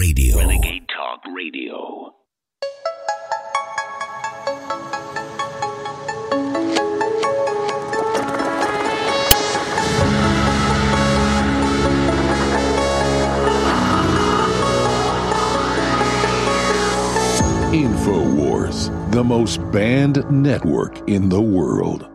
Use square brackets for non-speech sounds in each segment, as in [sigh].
Radio. Renegade Talk Radio. InfoWars, the most banned network in the world.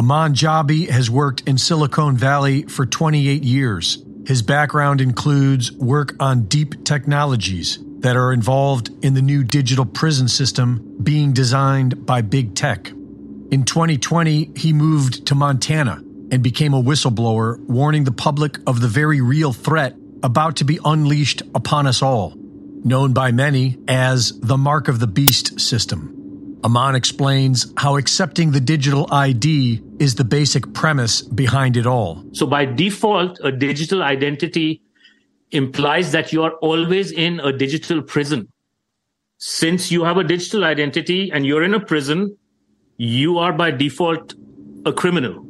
Aman Jabbi has worked in Silicon Valley for 28 years. His background includes work on deep technologies that are involved in the new digital prison system being designed by big tech. In 2020, he moved to Montana and became a whistleblower, warning the public of the very real threat about to be unleashed upon us all, known by many as the Mark of the Beast system. Aman explains how accepting the digital ID is the basic premise behind it all. So by default, a digital identity implies that you are always in a digital prison. Since you have a digital identity and you're in a prison, you are by default a criminal.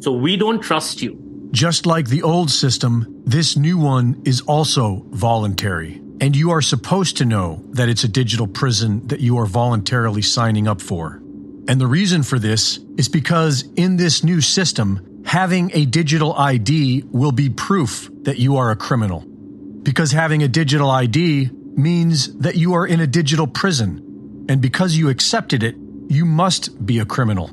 So we don't trust you. Just like the old system, this new one is also voluntary. And you are supposed to know that it's a digital prison that you are voluntarily signing up for. And the reason for this is because in this new system, having a digital ID will be proof that you are a criminal. Because having a digital ID means that you are in a digital prison. And because you accepted it, you must be a criminal.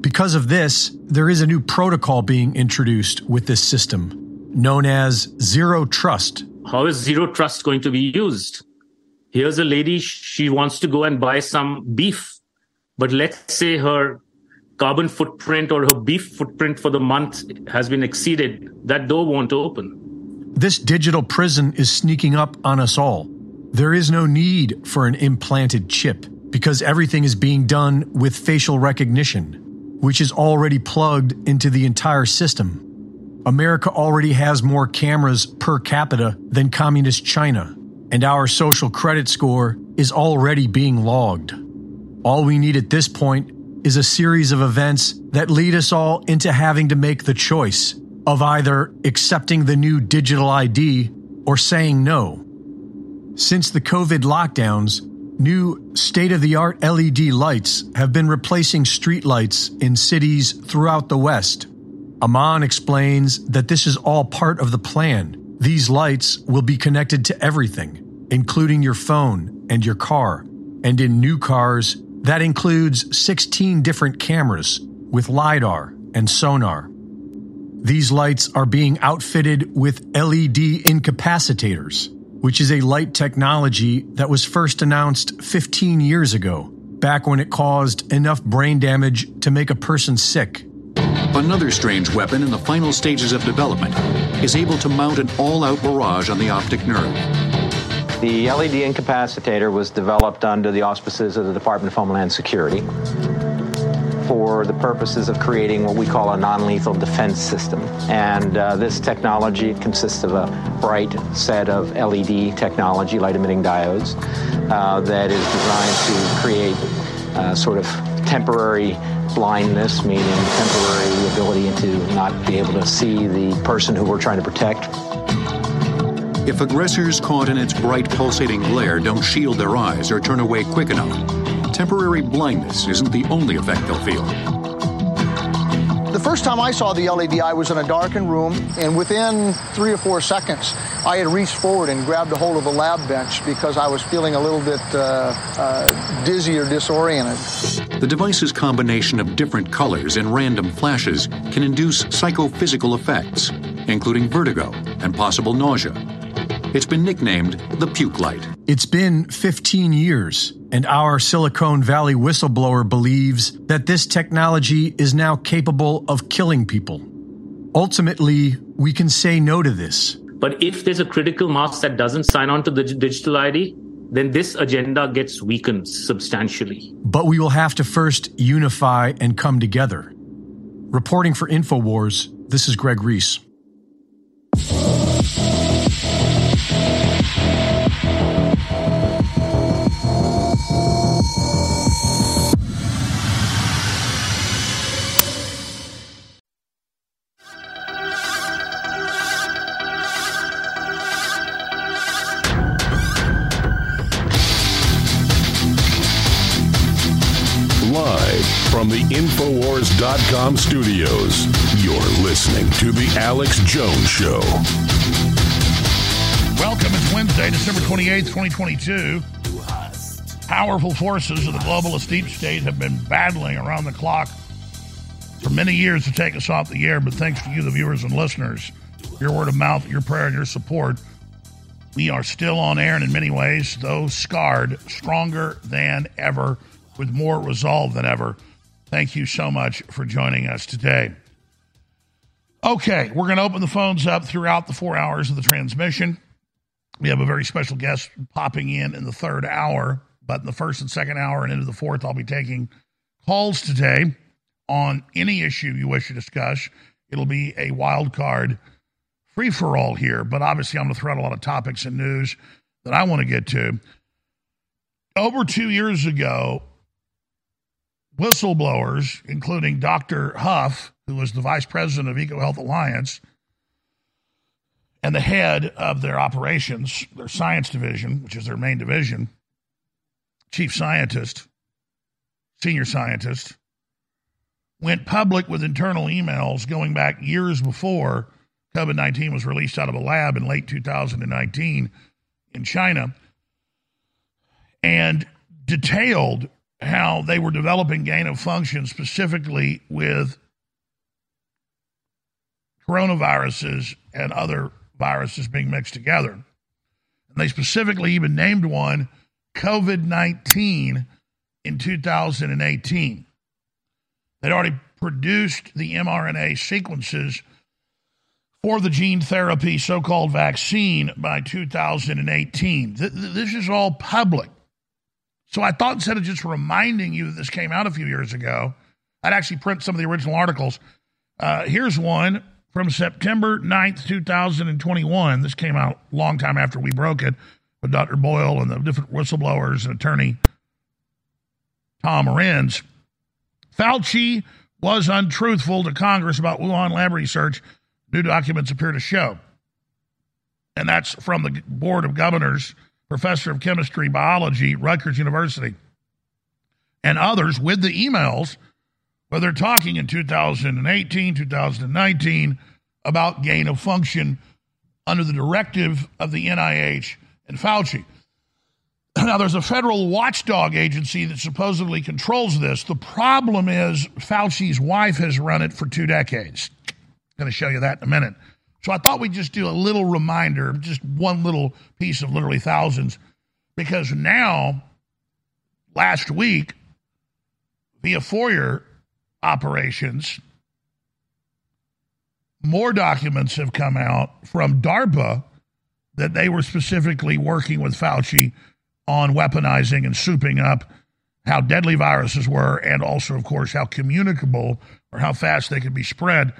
Because of this, there is a new protocol being introduced with this system, known as Zero Trust. How is zero trust going to be used? Here's a lady, she wants to go and buy some beef, but let's say her carbon footprint or her beef footprint for the month has been exceeded. That door won't open. This digital prison is sneaking up on us all. There is no need for an implanted chip because everything is being done with facial recognition, which is already plugged into the entire system. America already has more cameras per capita than communist China, and our social credit score is already being logged. All we need at this point is a series of events that lead us all into having to make the choice of either accepting the new digital ID or saying no. Since the COVID lockdowns, new state of the art LED lights have been replacing streetlights in cities throughout the West. Aman explains that this is all part of the plan. These lights will be connected to everything, including your phone and your car. And in new cars, that includes 16 different cameras with LiDAR and sonar. These lights are being outfitted with LED incapacitators, which is a light technology that was first announced 15 years ago, back when it caused enough brain damage to make a person sick. Another strange weapon in the final stages of development is able to mount an all out barrage on the optic nerve. The LED incapacitator was developed under the auspices of the Department of Homeland Security for the purposes of creating what we call a non lethal defense system. And uh, this technology consists of a bright set of LED technology, light emitting diodes, uh, that is designed to create uh, sort of temporary blindness, meaning temporary ability to not be able to see the person who we're trying to protect. If aggressors caught in its bright pulsating glare don't shield their eyes or turn away quick enough, temporary blindness isn't the only effect they'll feel. The first time I saw the LED, I was in a darkened room, and within three or four seconds, I had reached forward and grabbed a hold of a lab bench because I was feeling a little bit uh, uh, dizzy or disoriented. The device's combination of different colors and random flashes can induce psychophysical effects, including vertigo and possible nausea. It's been nicknamed the puke light. It's been 15 years, and our Silicon Valley whistleblower believes that this technology is now capable of killing people. Ultimately, we can say no to this. But if there's a critical mass that doesn't sign on to the digital ID, then this agenda gets weakened substantially. But we will have to first unify and come together. Reporting for InfoWars, this is Greg Reese. Infowars.com studios, you're listening to The Alex Jones Show. Welcome. It's Wednesday, December 28th, 2022. Powerful forces of the globalist deep state have been battling around the clock for many years to take us off the air, but thanks to you, the viewers and listeners, your word of mouth, your prayer, and your support, we are still on air and in many ways, though scarred, stronger than ever, with more resolve than ever. Thank you so much for joining us today. Okay, we're going to open the phones up throughout the four hours of the transmission. We have a very special guest popping in in the third hour, but in the first and second hour and into the fourth, I'll be taking calls today on any issue you wish to discuss. It'll be a wild card free for all here, but obviously I'm going to throw out a lot of topics and news that I want to get to. Over two years ago, whistleblowers, including Dr. Huff, who was the vice president of EcoHealth Alliance and the head of their operations, their science division, which is their main division, chief scientist, senior scientist, went public with internal emails going back years before COVID 19 was released out of a lab in late 2019 in China and detailed how they were developing gain of function specifically with coronaviruses and other viruses being mixed together. And they specifically even named one COVID 19 in 2018. They'd already produced the mRNA sequences for the gene therapy so called vaccine by 2018. This is all public. So I thought instead of just reminding you that this came out a few years ago, I'd actually print some of the original articles. Uh, here's one from September 9th, 2021. This came out a long time after we broke it with Dr. Boyle and the different whistleblowers and attorney Tom Renz. Fauci was untruthful to Congress about Wuhan lab research new documents appear to show. And that's from the Board of Governors, professor of chemistry, biology, Rutgers University, and others with the emails where they're talking in 2018, 2019 about gain of function under the directive of the NIH and Fauci. [clears throat] Now, there's a federal watchdog agency that supposedly controls this. The problem is Fauci's wife has run it for two decades I'm going to show you that in a minute. So I thought we'd just do a little reminder, just one little piece of literally thousands, because now, last week, via FOIA operations, more documents have come out from DARPA that they were specifically working with Fauci on weaponizing and souping up how deadly viruses were, and also, of course, how communicable or how fast they could be spread.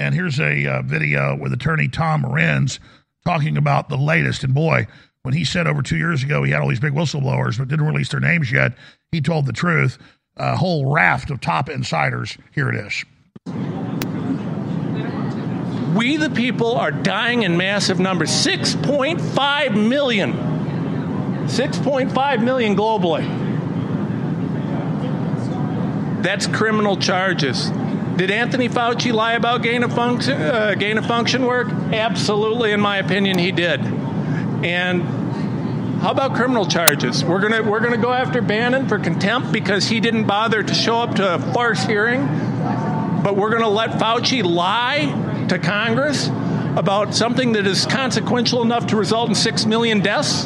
And here's a uh, video with attorney Tom Renz talking about the latest. And boy, when he said over two years ago he had all these big whistleblowers but didn't release their names yet, he told the truth. A whole raft of top insiders. Here it is. We, the people, are dying in massive numbers 6.5 million. 6.5 million globally. That's criminal charges. Did Anthony Fauci lie about gain of function uh, gain of function work? Absolutely, in my opinion, he did. And how about criminal charges? We're gonna we're gonna go after Bannon for contempt because he didn't bother to show up to a farce hearing. But we're gonna let Fauci lie to Congress about something that is consequential enough to result in six million deaths.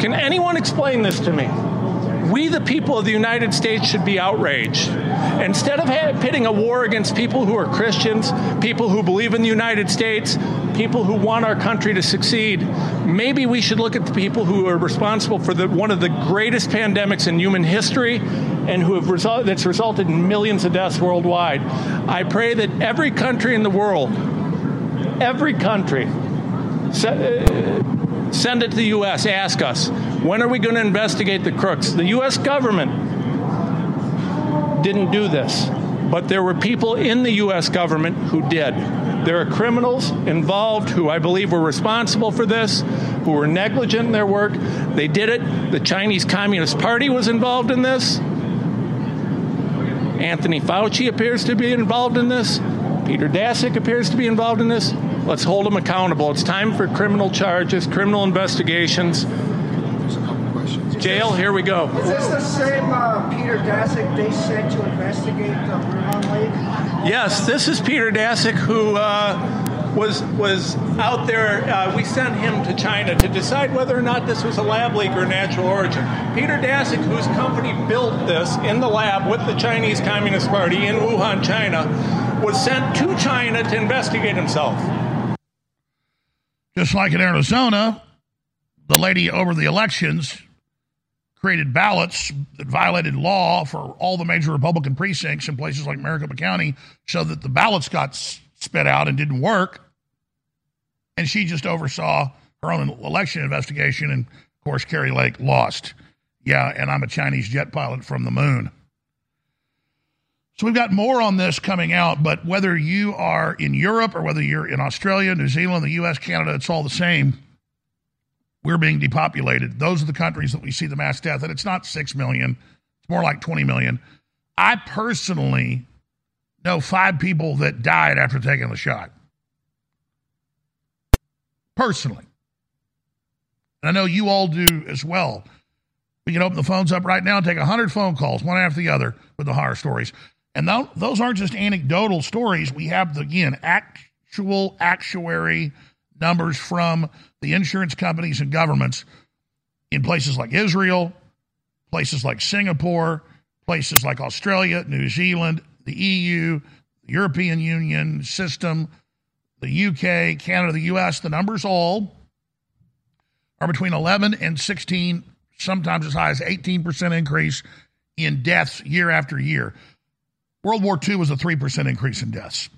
Can anyone explain this to me? We, the people of the United States, should be outraged. Instead of pitting a war against people who are Christians, people who believe in the United States, people who want our country to succeed, maybe we should look at the people who are responsible for the, one of the greatest pandemics in human history and who have that's resulted in millions of deaths worldwide. I pray that every country in the world, every country, uh, send it to the U.S., ask us, when are we going to investigate the crooks? The U.S. government didn't do this, but there were people in the U.S. government who did. There are criminals involved who I believe were responsible for this, who were negligent in their work. They did it. The Chinese Communist Party was involved in this. Anthony Fauci appears to be involved in this. Peter Daszak appears to be involved in this. Let's hold them accountable. It's time for criminal charges, criminal investigations. Jail, here we go. Is this the same uh, Peter Daszak they sent to investigate the Wuhan Lake? Yes, this is Peter Daszak who uh, was was out there. Uh, we sent him to China to decide whether or not this was a lab leak or natural origin. Peter Daszak, whose company built this in the lab with the Chinese Communist Party in Wuhan, China, was sent to China to investigate himself. Just like in Arizona, the lady over the elections created ballots that violated law for all the major Republican precincts in places like Maricopa County so that the ballots got spit out and didn't work. And she just oversaw her own election investigation. And of course, Kari Lake lost. Yeah, and I'm a Chinese jet pilot from the moon. So we've got more on this coming out, but whether you are in Europe or whether you're in Australia, New Zealand, the US, Canada, it's all the same. We're being depopulated. Those are the countries that we see the mass death, and it's not 6 million, it's more like 20 million. I personally know five people that died after taking the shot. Personally. And I know you all do as well. We can open the phones up right now and take 100 phone calls, one after the other, with the horror stories. And th- those aren't just anecdotal stories. We have, the, again, actual actuary numbers from the insurance companies and governments in places like Israel, places like Singapore, places like Australia, New Zealand, the EU, the European Union system, the UK, Canada, the US. The numbers all are between 11 and 16, sometimes as high as 18% increase in deaths year after year. World War II was a 3% increase in deaths.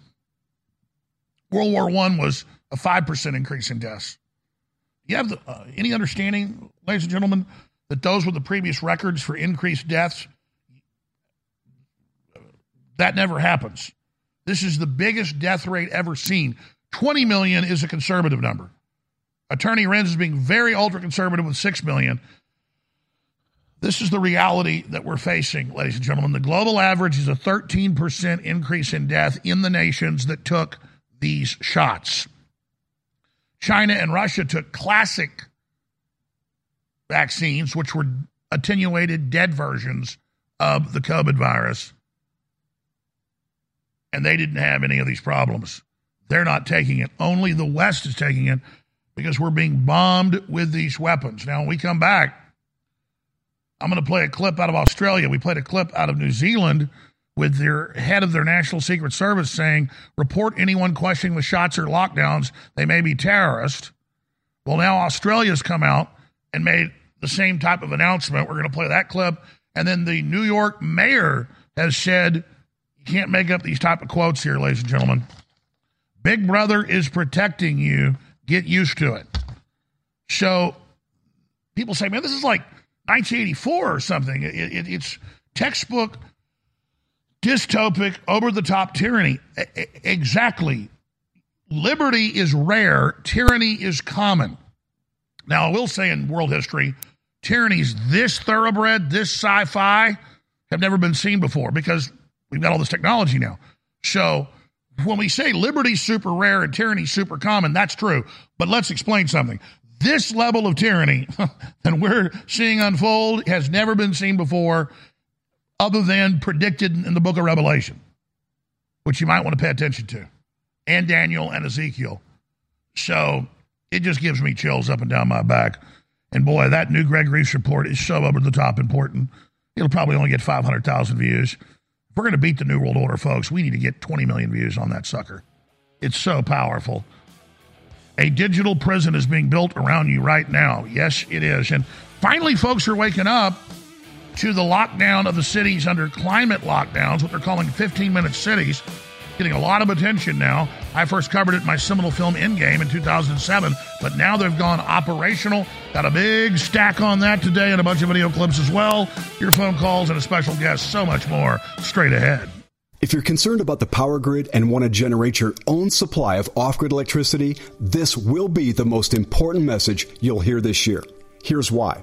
World War I was a 5% increase in deaths. You have the, uh, any understanding, ladies and gentlemen, that those were the previous records for increased deaths? That never happens. This is the biggest death rate ever seen. 20 million is a conservative number. Attorney Renz is being very ultra conservative with 6 million. This is the reality that we're facing, ladies and gentlemen. The global average is a 13% increase in death in the nations that took these shots. China and Russia took classic vaccines, which were attenuated, dead versions of the COVID virus, and they didn't have any of these problems. They're not taking it. Only the West is taking it because we're being bombed with these weapons. Now, when we come back, I'm going to play a clip out of Australia. We played a clip out of New Zealand with their head of their National Secret Service saying, report anyone questioning the shots or lockdowns. They may be terrorists. Well, now Australia's come out and made the same type of announcement. We're going to play that clip. And then the New York mayor has said, you can't make up these type of quotes here, ladies and gentlemen. Big Brother is protecting you. Get used to it. So people say, man, this is like 1984 or something. It, it, it's textbook dystopic, over the top tyranny. Exactly. Liberty is rare, tyranny is common. Now, I will say in world history, tyrannies this thoroughbred, this sci fi, have never been seen before because we've got all this technology now. So, when we say liberty's super rare and tyranny's super common, that's true. But let's explain something. This level of tyranny [laughs] that we're seeing unfold has never been seen before other than predicted in the book of Revelation, which you might want to pay attention to, and Daniel and Ezekiel. So it just gives me chills up and down my back. And boy, that new Greg Reese report is so over the top important. It'll probably only get 500,000 views. If we're going to beat the New World Order, folks, we need to get 20 million views on that sucker. It's so powerful. A digital prison is being built around you right now. Yes, it is. And finally, folks are waking up to the lockdown of the cities under climate lockdowns, what they're calling 15 minute cities, getting a lot of attention now. I first covered it in my seminal film Endgame in 2007, but now they've gone operational. Got a big stack on that today and a bunch of video clips as well. Your phone calls and a special guest, so much more straight ahead. If you're concerned about the power grid and want to generate your own supply of off grid electricity, this will be the most important message you'll hear this year. Here's why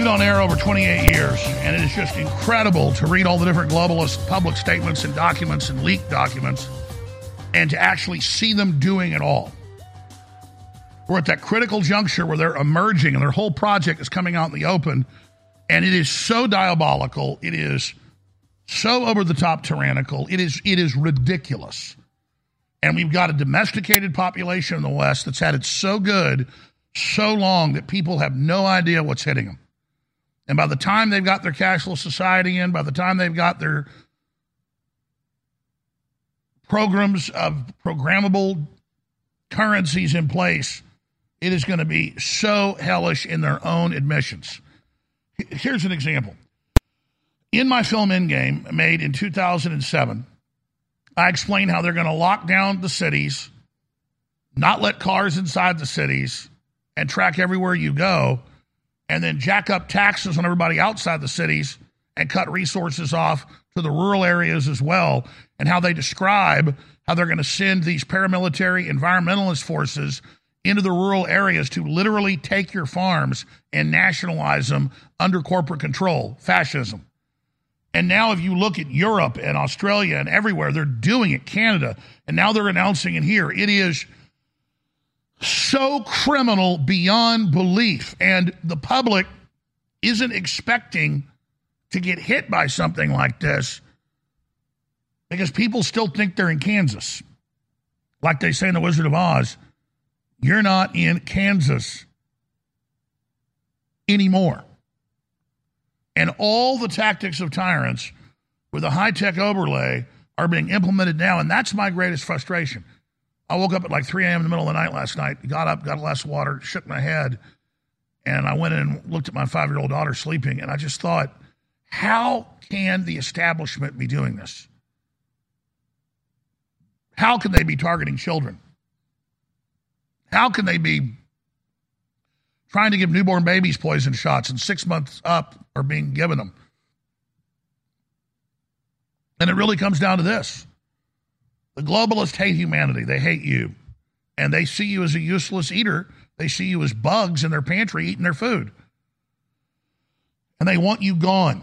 We've on air over 28 years, and it is just incredible to read all the different globalist public statements and documents and leaked documents and to actually see them doing it all. We're at that critical juncture where they're emerging and their whole project is coming out in the open, and it is so diabolical. It is so over the top tyrannical. It is it is ridiculous. And we've got a domesticated population in the West that's had it so good so long that people have no idea what's hitting them. And by the time they've got their cashless society in, by the time they've got their programs of programmable currencies in place, it is going to be so hellish in their own admissions. Here's an example. In my film Endgame, made in 2007, I explain how they're going to lock down the cities, not let cars inside the cities, and track everywhere you go, and then jack up taxes on everybody outside the cities and cut resources off to the rural areas as well, and how they describe how they're going to send these paramilitary environmentalist forces into the rural areas to literally take your farms and nationalize them under corporate control, fascism. And now, if you look at Europe and Australia and everywhere, they're doing it, Canada, and now they're announcing it here. It is so criminal beyond belief. And the public isn't expecting to get hit by something like this because people still think they're in Kansas. Like they say in The Wizard of Oz, you're not in Kansas anymore. And all the tactics of tyrants with a high tech overlay are being implemented now. And that's my greatest frustration. I woke up at like 3 a.m. in the middle of the night last night, got up, got a glass of water, shook my head, and I went in and looked at my five year old daughter sleeping. And I just thought, how can the establishment be doing this? How can they be targeting children? How can they be trying to give newborn babies poison shots and six months up are being given them? And it really comes down to this the globalists hate humanity, they hate you, and they see you as a useless eater. They see you as bugs in their pantry eating their food. And they want you gone.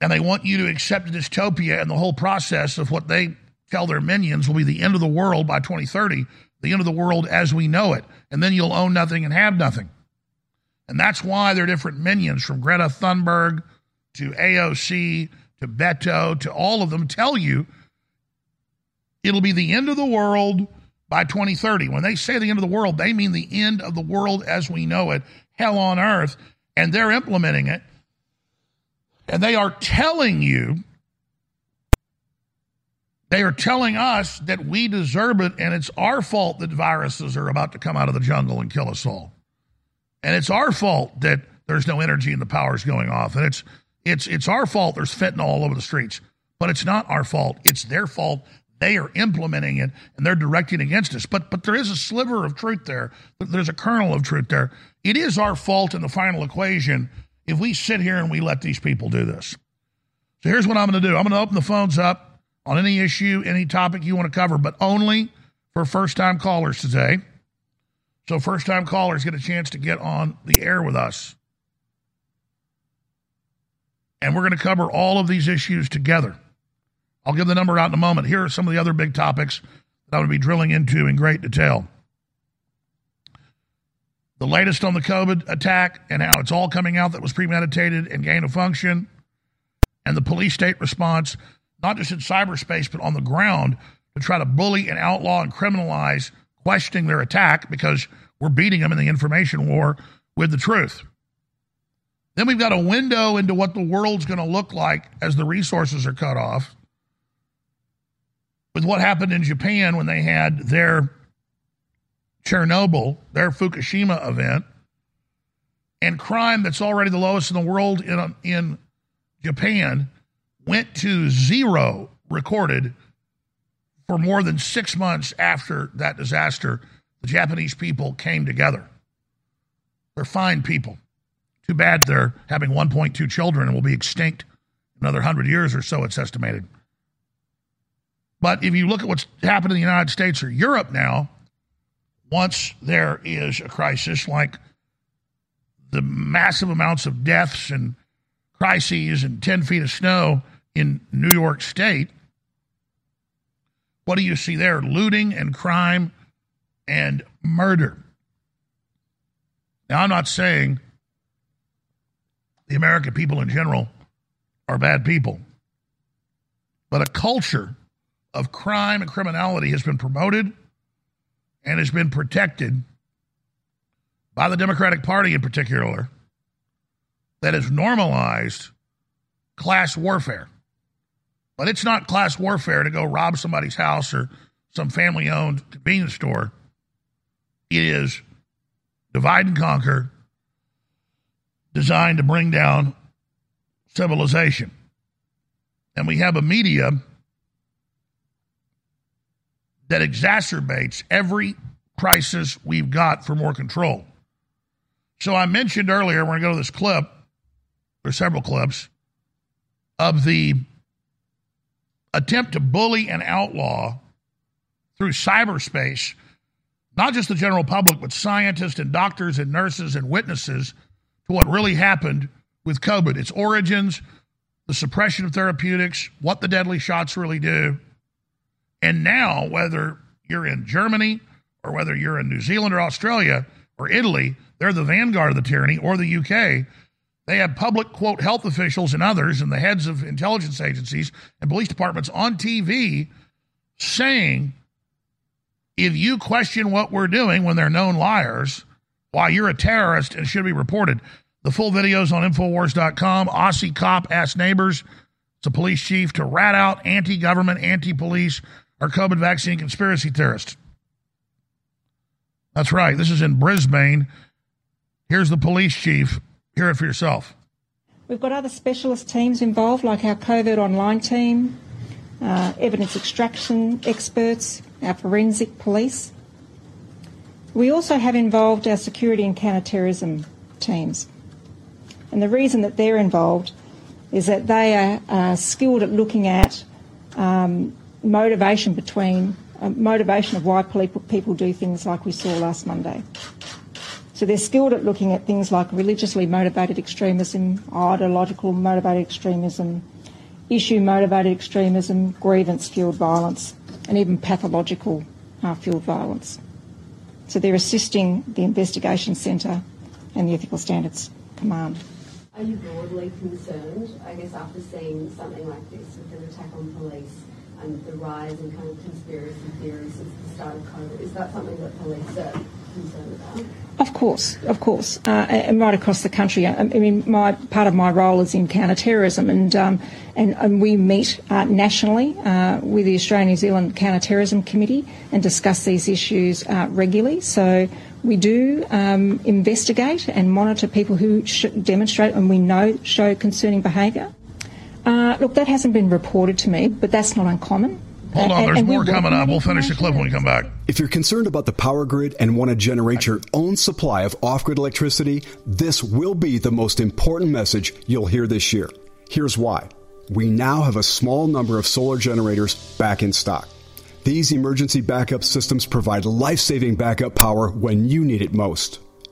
And they want you to accept a dystopia and the whole process of what they tell their minions will be the end of the world by 2030 the end of the world as we know it. And then you'll own nothing and have nothing. And that's why there are different minions from Greta Thunberg to AOC to Beto to all of them tell you it'll be the end of the world by 2030. When they say the end of the world, they mean the end of the world as we know it, hell on earth, and they're implementing it. And they are telling you, they are telling us that we deserve it, and it's our fault that viruses are about to come out of the jungle and kill us all. And it's our fault that there's no energy and the power's going off. And it's it's it's our fault there's fentanyl all over the streets. But it's not our fault. It's their fault. They are implementing it and they're directing against us. But but there is a sliver of truth there. There's a kernel of truth there. It is our fault in the final equation if we sit here and we let these people do this. So here's what I'm going to do. I'm going to open the phones up on any issue, any topic you want to cover, but only for first time callers today. So first time callers get a chance to get on the air with us. And we're going to cover all of these issues together. I'll give the number out in a moment. Here are some of the other big topics that I'm going to be drilling into in great detail. The latest on the COVID attack and how it's all coming out that was premeditated and gain of function, and the police state response, not just in cyberspace, but on the ground to try to bully and outlaw and criminalize questioning their attack because we're beating them in the information war with the truth. Then we've got a window into what the world's going to look like as the resources are cut off with what happened in Japan when they had their Chernobyl, their Fukushima event, and crime that's already the lowest in the world in, in Japan went to zero recorded for more than six months after that disaster. The Japanese people came together. They're fine people. Too bad they're having 1.2 children and will be extinct another 100 years or so, it's estimated. But if you look at what's happened in the United States or Europe now, once there is a crisis like the massive amounts of deaths and crises and 10 feet of snow in New York State, what do you see there? Looting and crime and murder. Now, I'm not saying the American people in general are bad people, but a culture of crime and criminality has been promoted and has been protected by the Democratic Party in particular that has normalized class warfare. But it's not class warfare to go rob somebody's house or some family owned convenience store. It is divide and conquer designed to bring down civilization. And we have a media that exacerbates every crisis we've got for more control. So I mentioned earlier, we're going to go to this clip, or several clips, of the attempt to bully and outlaw through cyberspace, not just the general public, but scientists and doctors and nurses and witnesses to what really happened with COVID, its origins, the suppression of therapeutics, what the deadly shots really do, and now, whether you're in Germany or whether you're in New Zealand or Australia or Italy, they're the vanguard of the tyranny, or the UK. They have public, quote, health officials and others and the heads of intelligence agencies and police departments on TV saying if you question what we're doing when they're known liars, why you're a terrorist and should be reported. The full videos on Infowars.com. Aussie cop asked neighbors, it's a police chief, to rat out anti government, anti police, are COVID vaccine conspiracy theorists. That's right. This is in Brisbane. Here's the police chief. Hear it for yourself. We've got other specialist teams involved, like our COVID online team, uh, evidence extraction experts, our forensic police. We also have involved our security and counter-terrorism teams. And the reason that they're involved is that they are, are skilled at looking at um, motivation between uh, motivation of why people, people do things like we saw last Monday. So they're skilled at looking at things like religiously motivated extremism, ideological motivated extremism, issue motivated extremism, grievance fueled violence, and even pathological uh, fueled violence. So they're assisting the Investigation Centre and the Ethical Standards Command. Are you broadly concerned, I guess, after seeing something like this with an attack on police and the rise in kind of conspiracy theories since the start of COVID? Is that something that police are concerned about? Of course, of course, uh, and right across the country. I mean, my part of my role is in counterterrorism, and um, and, and, we meet uh, nationally uh, with the Australian New Zealand Counterterrorism Committee and discuss these issues uh, regularly. So we do um, investigate and monitor people who sh- demonstrate and we know show concerning behaviour. Uh, look, that hasn't been reported to me, but that's not uncommon. Hold on, there's more coming up. We'll finish the clip when we come back. If you're concerned about the power grid and want to generate your own supply of off grid electricity, this will be the most important message you'll hear this year. Here's why. We now have a small number of solar generators back in stock. These emergency backup systems provide life saving backup power when you need it most.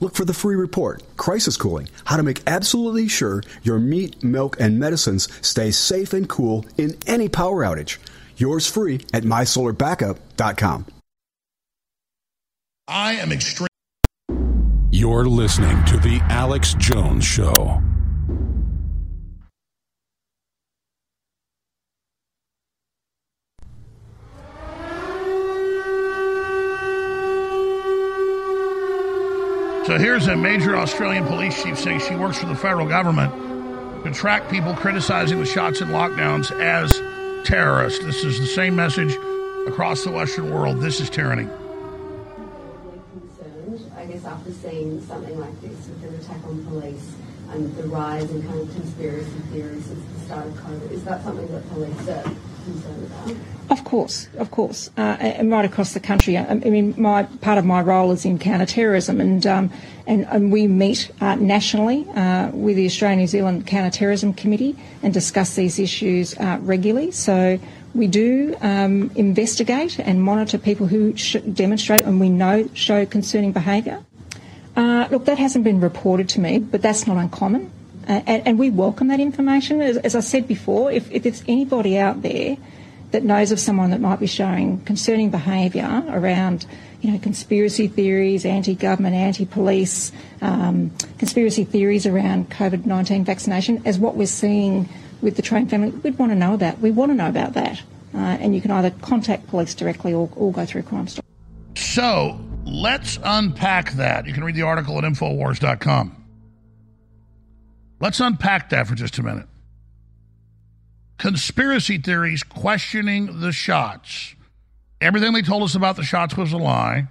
Look for the free report, Crisis Cooling, how to make absolutely sure your meat, milk, and medicines stay safe and cool in any power outage. Yours free at mysolarbackup.com. I am extreme. You're listening to The Alex Jones Show. So here's a major Australian police chief saying she works for the federal government to track people criticizing the shots and lockdowns as terrorists. This is the same message across the Western world. This is tyranny. Concerned, I guess, after seeing something like this with an attack on police and the rise in kind of conspiracy theories since the start of COVID, is that something that police are? Of course, of course, uh, and right across the country. I mean, my part of my role is in counterterrorism, and um, and, and, we meet uh, nationally uh, with the Australian New Zealand Counterterrorism Committee and discuss these issues uh, regularly. So we do um, investigate and monitor people who sh- demonstrate and we know show concerning behaviour. Uh, look, that hasn't been reported to me, but that's not uncommon. And, and, we welcome that information. As, as I said before, if, if there's anybody out there that knows of someone that might be showing concerning behaviour around, you know, conspiracy theories, anti-government, anti-police, um, conspiracy theories around COVID-19 vaccination, as what we're seeing with the Train family, we'd want to know about. We want to know about that. Uh, and you can either contact police directly or, or go through Crime Stoppers. So let's unpack that. You can read the article at Infowars.com. Let's unpack that for just a minute conspiracy theories questioning the shots. Everything they told us about the shots was a lie.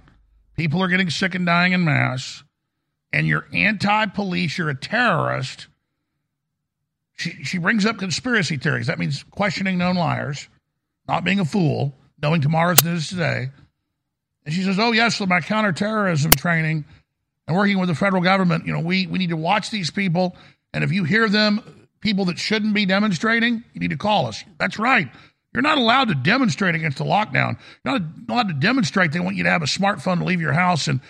People are getting sick and dying in mass. And you're anti police, you're a terrorist. She, she brings up conspiracy theories. That means questioning known liars, not being a fool, knowing tomorrow's news today. And she says, Oh, yes, with my counterterrorism training and working with the federal government, you know, we, we need to watch these people. And if you hear them people that shouldn't be demonstrating, you need to call us. That's right. You're not allowed to demonstrate against the lockdown. You're not allowed to demonstrate. They want you to have a smartphone to leave your house, and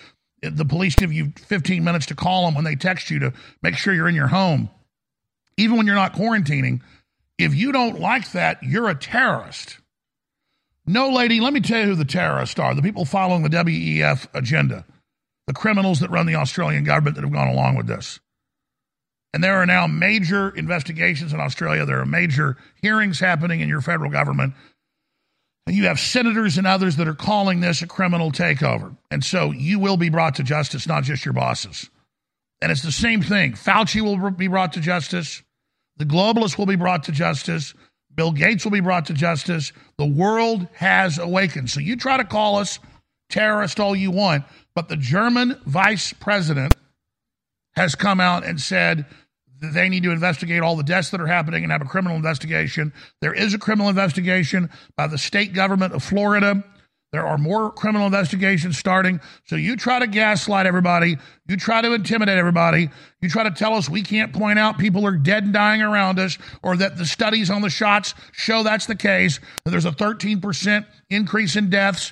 the police give you 15 minutes to call them when they text you to make sure you're in your home. Even when you're not quarantining, if you don't like that, you're a terrorist. No, lady, let me tell you who the terrorists are the people following the WEF agenda, the criminals that run the Australian government that have gone along with this. And there are now major investigations in Australia. There are major hearings happening in your federal government. And you have senators and others that are calling this a criminal takeover. And so you will be brought to justice, not just your bosses. And it's the same thing. Fauci will be brought to justice. The globalists will be brought to justice. Bill Gates will be brought to justice. The world has awakened. So you try to call us terrorist all you want, but the German vice president has come out and said they need to investigate all the deaths that are happening and have a criminal investigation. There is a criminal investigation by the state government of Florida. There are more criminal investigations starting. So you try to gaslight everybody. You try to intimidate everybody. You try to tell us we can't point out people are dead and dying around us or that the studies on the shots show that's the case, that there's a 13% increase in deaths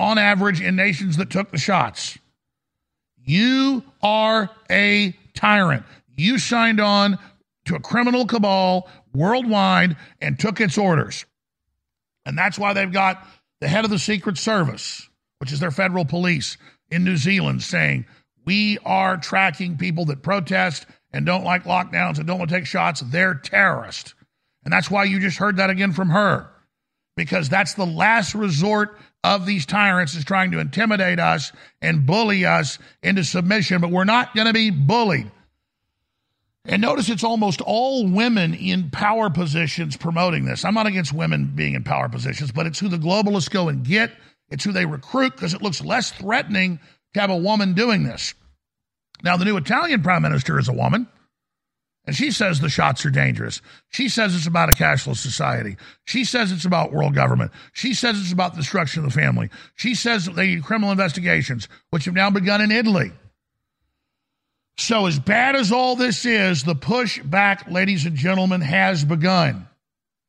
on average in nations that took the shots. You are a tyrant. You signed on to a criminal cabal worldwide and took its orders. And that's why they've got the head of the Secret Service, which is their federal police in New Zealand, saying, We are tracking people that protest and don't like lockdowns and don't want to take shots. They're terrorists. And that's why you just heard that again from her, because that's the last resort of these tyrants is trying to intimidate us and bully us into submission, but we're not going to be bullied. And notice it's almost all women in power positions promoting this. I'm not against women being in power positions, but it's who the globalists go and get. It's who they recruit because it looks less threatening to have a woman doing this. Now, the new Italian prime minister is a woman, and she says the shots are dangerous. She says it's about a cashless society. She says it's about world government. She says it's about the destruction of the family. She says they need criminal investigations, which have now begun in Italy. So, as bad as all this is, the push back, ladies and gentlemen, has begun.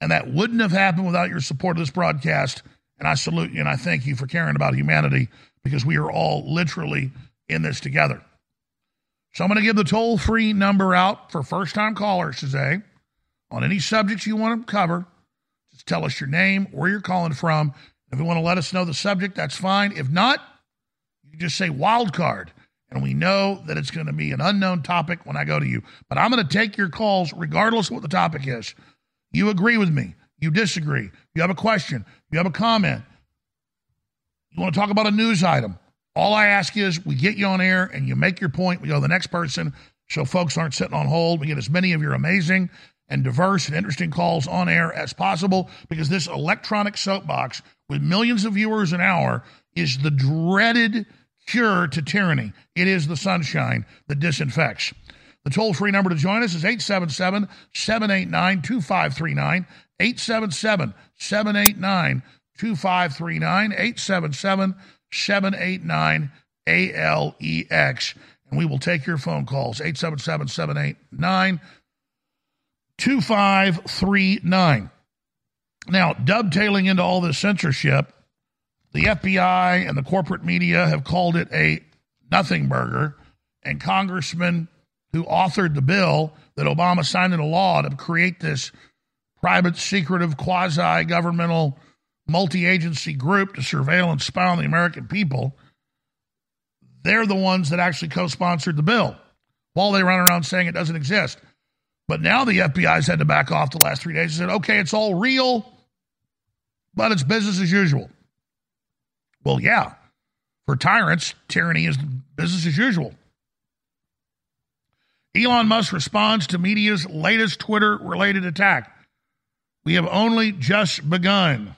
And that wouldn't have happened without your support of this broadcast. And I salute you and I thank you for caring about humanity because we are all literally in this together. So, I'm going to give the toll free number out for first time callers today on any subjects you want to cover. Just tell us your name, where you're calling from. If you want to let us know the subject, that's fine. If not, you just say wild card and we know that it's going to be an unknown topic when I go to you. But I'm going to take your calls regardless of what the topic is. You agree with me, you disagree, you have a question, you have a comment, you want to talk about a news item. All I ask is we get you on air and you make your point. We go to the next person so folks aren't sitting on hold. We get as many of your amazing and diverse and interesting calls on air as possible because this electronic soapbox with millions of viewers an hour is the dreaded cure to tyranny. It is the sunshine that disinfects. The toll free number to join us is 877 789 2539. 877 789 2539. 877 789 ALEX. And we will take your phone calls 877 789 2539. Now, dovetailing into all this censorship, the FBI and the corporate media have called it a nothing burger, and congressmen who authored the bill that Obama signed into law to create this private, secretive, quasi governmental, multi agency group to surveil and spy on the American people, they're the ones that actually co sponsored the bill while they run around saying it doesn't exist. But now the FBI's had to back off the last three days and said, okay, it's all real, but it's business as usual. Well, yeah. For tyrants, tyranny is business as usual. Elon Musk responds to media's latest Twitter related attack. We have only just begun.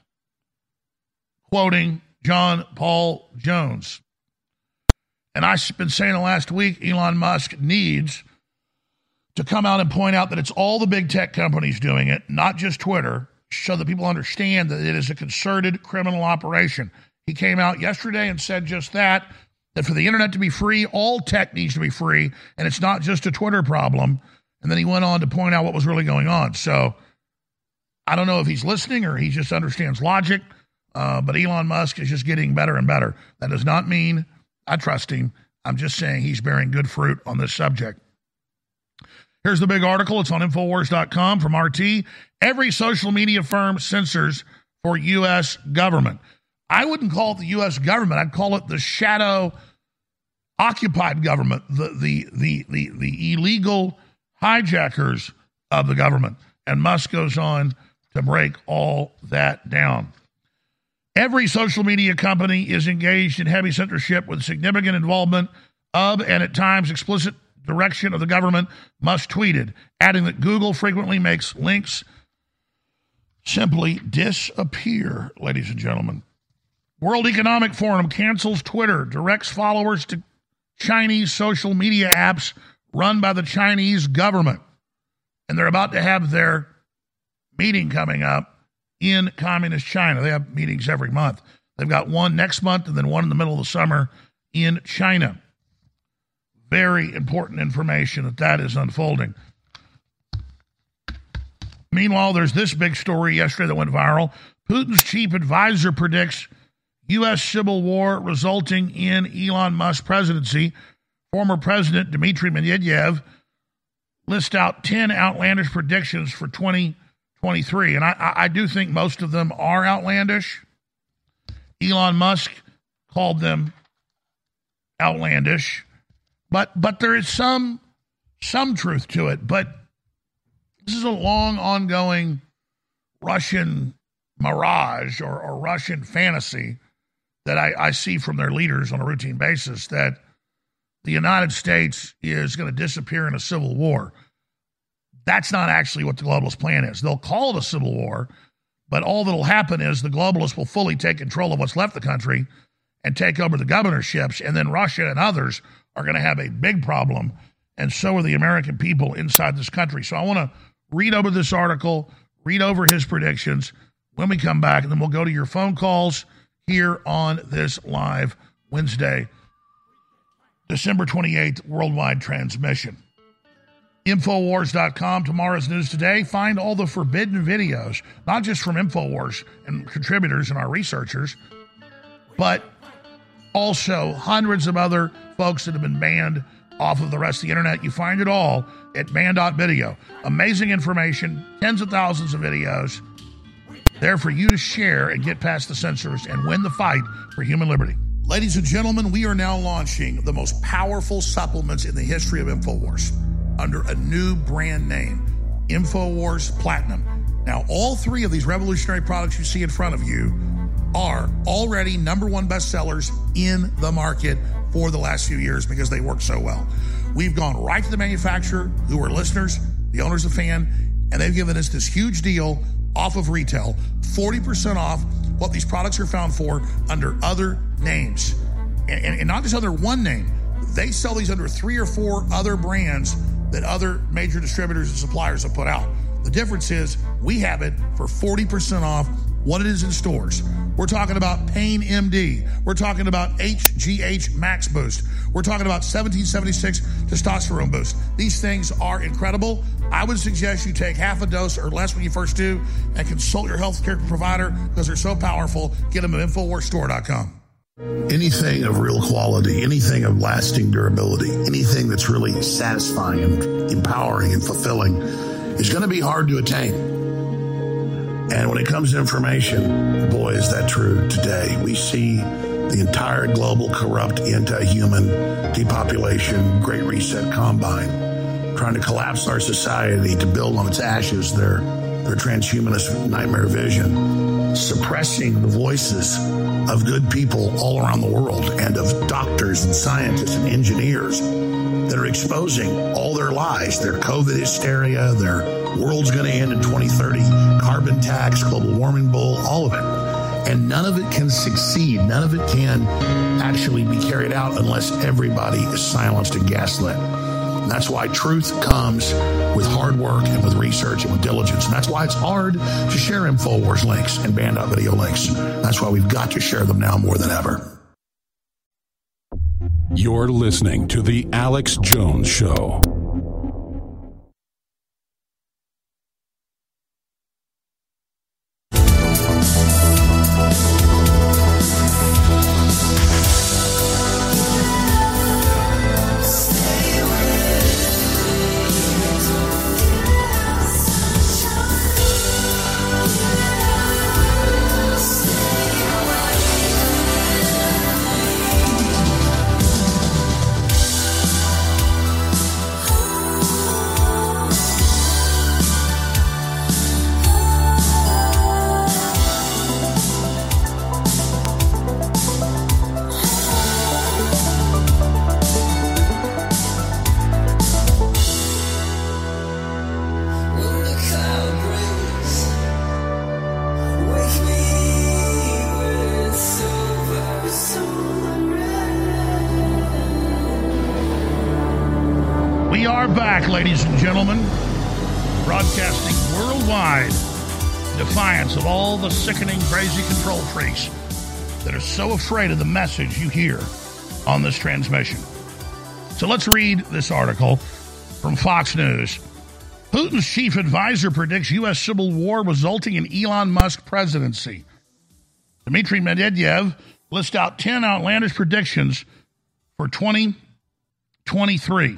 Quoting John Paul Jones. And I've been saying the last week Elon Musk needs to come out and point out that it's all the big tech companies doing it, not just Twitter, so that people understand that it is a concerted criminal operation. He came out yesterday and said just that that for the internet to be free, all tech needs to be free, and it's not just a Twitter problem. And then he went on to point out what was really going on. So I don't know if he's listening or he just understands logic, uh, but Elon Musk is just getting better and better. That does not mean I trust him. I'm just saying he's bearing good fruit on this subject. Here's the big article. It's on Infowars.com from RT. Every social media firm censors for U.S. government. I wouldn't call it the U.S. government. I'd call it the shadow occupied government, the, the, the, the, the illegal hijackers of the government. And Musk goes on to break all that down. Every social media company is engaged in heavy censorship with significant involvement of and at times explicit direction of the government, Musk tweeted, adding that Google frequently makes links simply disappear, ladies and gentlemen. World Economic Forum cancels Twitter, directs followers to Chinese social media apps run by the Chinese government. And they're about to have their meeting coming up in communist China. They have meetings every month. They've got one next month and then one in the middle of the summer in China. Very important information that that is unfolding. Meanwhile, there's this big story yesterday that went viral. Putin's chief advisor predicts U.S. civil war resulting in Elon Musk presidency. Former President Dmitry Medvedev list out 10 outlandish predictions for 2023. And I, I do think most of them are outlandish. Elon Musk called them outlandish, but but there is some some truth to it. But this is a long ongoing Russian mirage or, or Russian fantasy that I, I see from their leaders on a routine basis that the United States is going to disappear in a civil war. That's not actually what the globalist plan is. They'll call it a civil war, but all that'll happen is the globalists will fully take control of what's left of the country and take over the governorships, and then Russia and others are going to have a big problem, and so are the American people inside this country. So I want to read over this article, read over his predictions when we come back, and then we'll go to your phone calls here on this live Wednesday, December 28th, worldwide transmission. Infowars.com, tomorrow's news today. Find all the forbidden videos, not just from Infowars and contributors and our researchers, but also hundreds of other folks that have been banned off of the rest of the internet. You find it all at banned.video. Amazing information, tens of thousands of videos there for you to share and get past the censors and win the fight for human liberty. Ladies and gentlemen, we are now launching the most powerful supplements in the history of InfoWars under a new brand name, InfoWars Platinum. Now, all three of these revolutionary products you see in front of you are already number one bestsellers in the market for the last few years because they work so well. We've gone right to the manufacturer, who are listeners, the owners of FAN, and they've given us this huge deal off of retail, 40% off what these products are found for under other names. And, and, and, not just under one name, they sell these under three or four other brands that other major distributors and suppliers have put out. The difference is we have it for 40% off what it is in stores. We're talking about Pain MD. We're talking about HGH Max Boost. We're talking about 1776 Testosterone Boost. These things are incredible. I would suggest you take half a dose or less when you first do and consult your healthcare provider because they're so powerful. Get them at InfoWarsStore.com. Anything of real quality, anything of lasting durability, anything that's really satisfying and empowering and fulfilling is going to be hard to attain. And when it comes to information, boy, is that true today. We see the entire global corrupt anti-human depopulation, great reset combine, trying to collapse our society to build on its ashes their, their transhumanist nightmare vision, suppressing the voices of good people all around the world and of doctors and scientists and engineers that are exposing all their lies, their COVID hysteria, their world's going to end in 2030, carbon tax, global warming bull, all of it. And none of it can succeed. None of it can actually be carried out unless everybody is silenced and gaslit. And that's why truth comes with hard work and with research and with diligence. And that's why it's hard to share InfoWars links and banned out video links. That's why we've got to share them now more than ever. You're listening to The Alex Jones Show. Of the message you hear on this transmission. So let's read this article from Fox News. Putin's chief advisor predicts U.S. civil war resulting in Elon Musk presidency. Dmitry Medvedev lists out 10 outlandish predictions for 2023.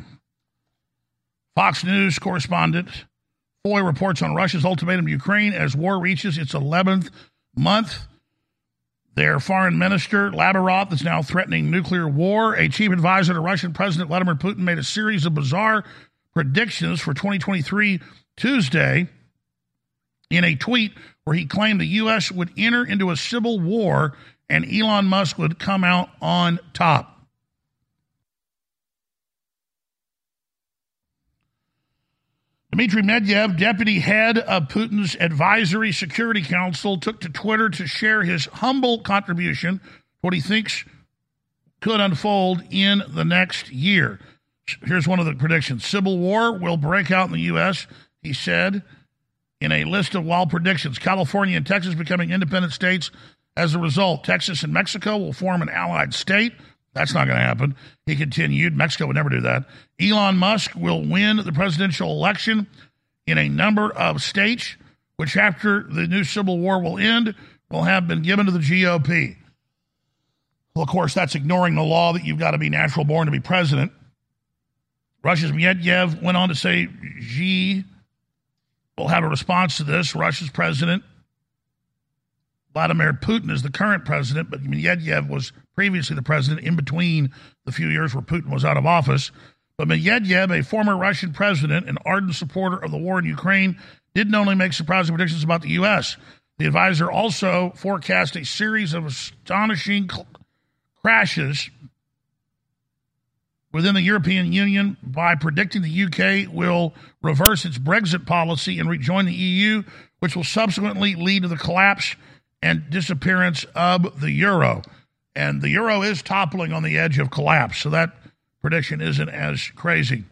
Fox News correspondent Foy reports on Russia's ultimatum to Ukraine as war reaches its 11th month. Their foreign minister, Lavrov, is now threatening nuclear war. A chief advisor to Russian President Vladimir Putin made a series of bizarre predictions for 2023 Tuesday in a tweet where he claimed the U.S. would enter into a civil war and Elon Musk would come out on top. Dmitry Medvedev, deputy head of Putin's advisory security council, took to Twitter to share his humble contribution to what he thinks could unfold in the next year. Here's one of the predictions Civil war will break out in the U.S., he said, in a list of wild predictions. California and Texas becoming independent states as a result. Texas and Mexico will form an allied state. That's not going to happen. He continued. Mexico would never do that. Elon Musk will win the presidential election in a number of states, which after the new civil war will end, will have been given to the GOP. Well, of course, that's ignoring the law that you've got to be natural born to be president. Russia's Medvedev went on to say Xi will have a response to this. Russia's president Vladimir Putin is the current president, but Medvedev was previously the president in between the few years where Putin was out of office. But Medvedev, a former Russian president and ardent supporter of the war in Ukraine, didn't only make surprising predictions about the U.S., the advisor also forecast a series of astonishing cl- crashes within the European Union by predicting the UK will reverse its Brexit policy and rejoin the EU, which will subsequently lead to the collapse and disappearance of the euro. And the euro is toppling on the edge of collapse, so that prediction isn't as crazy.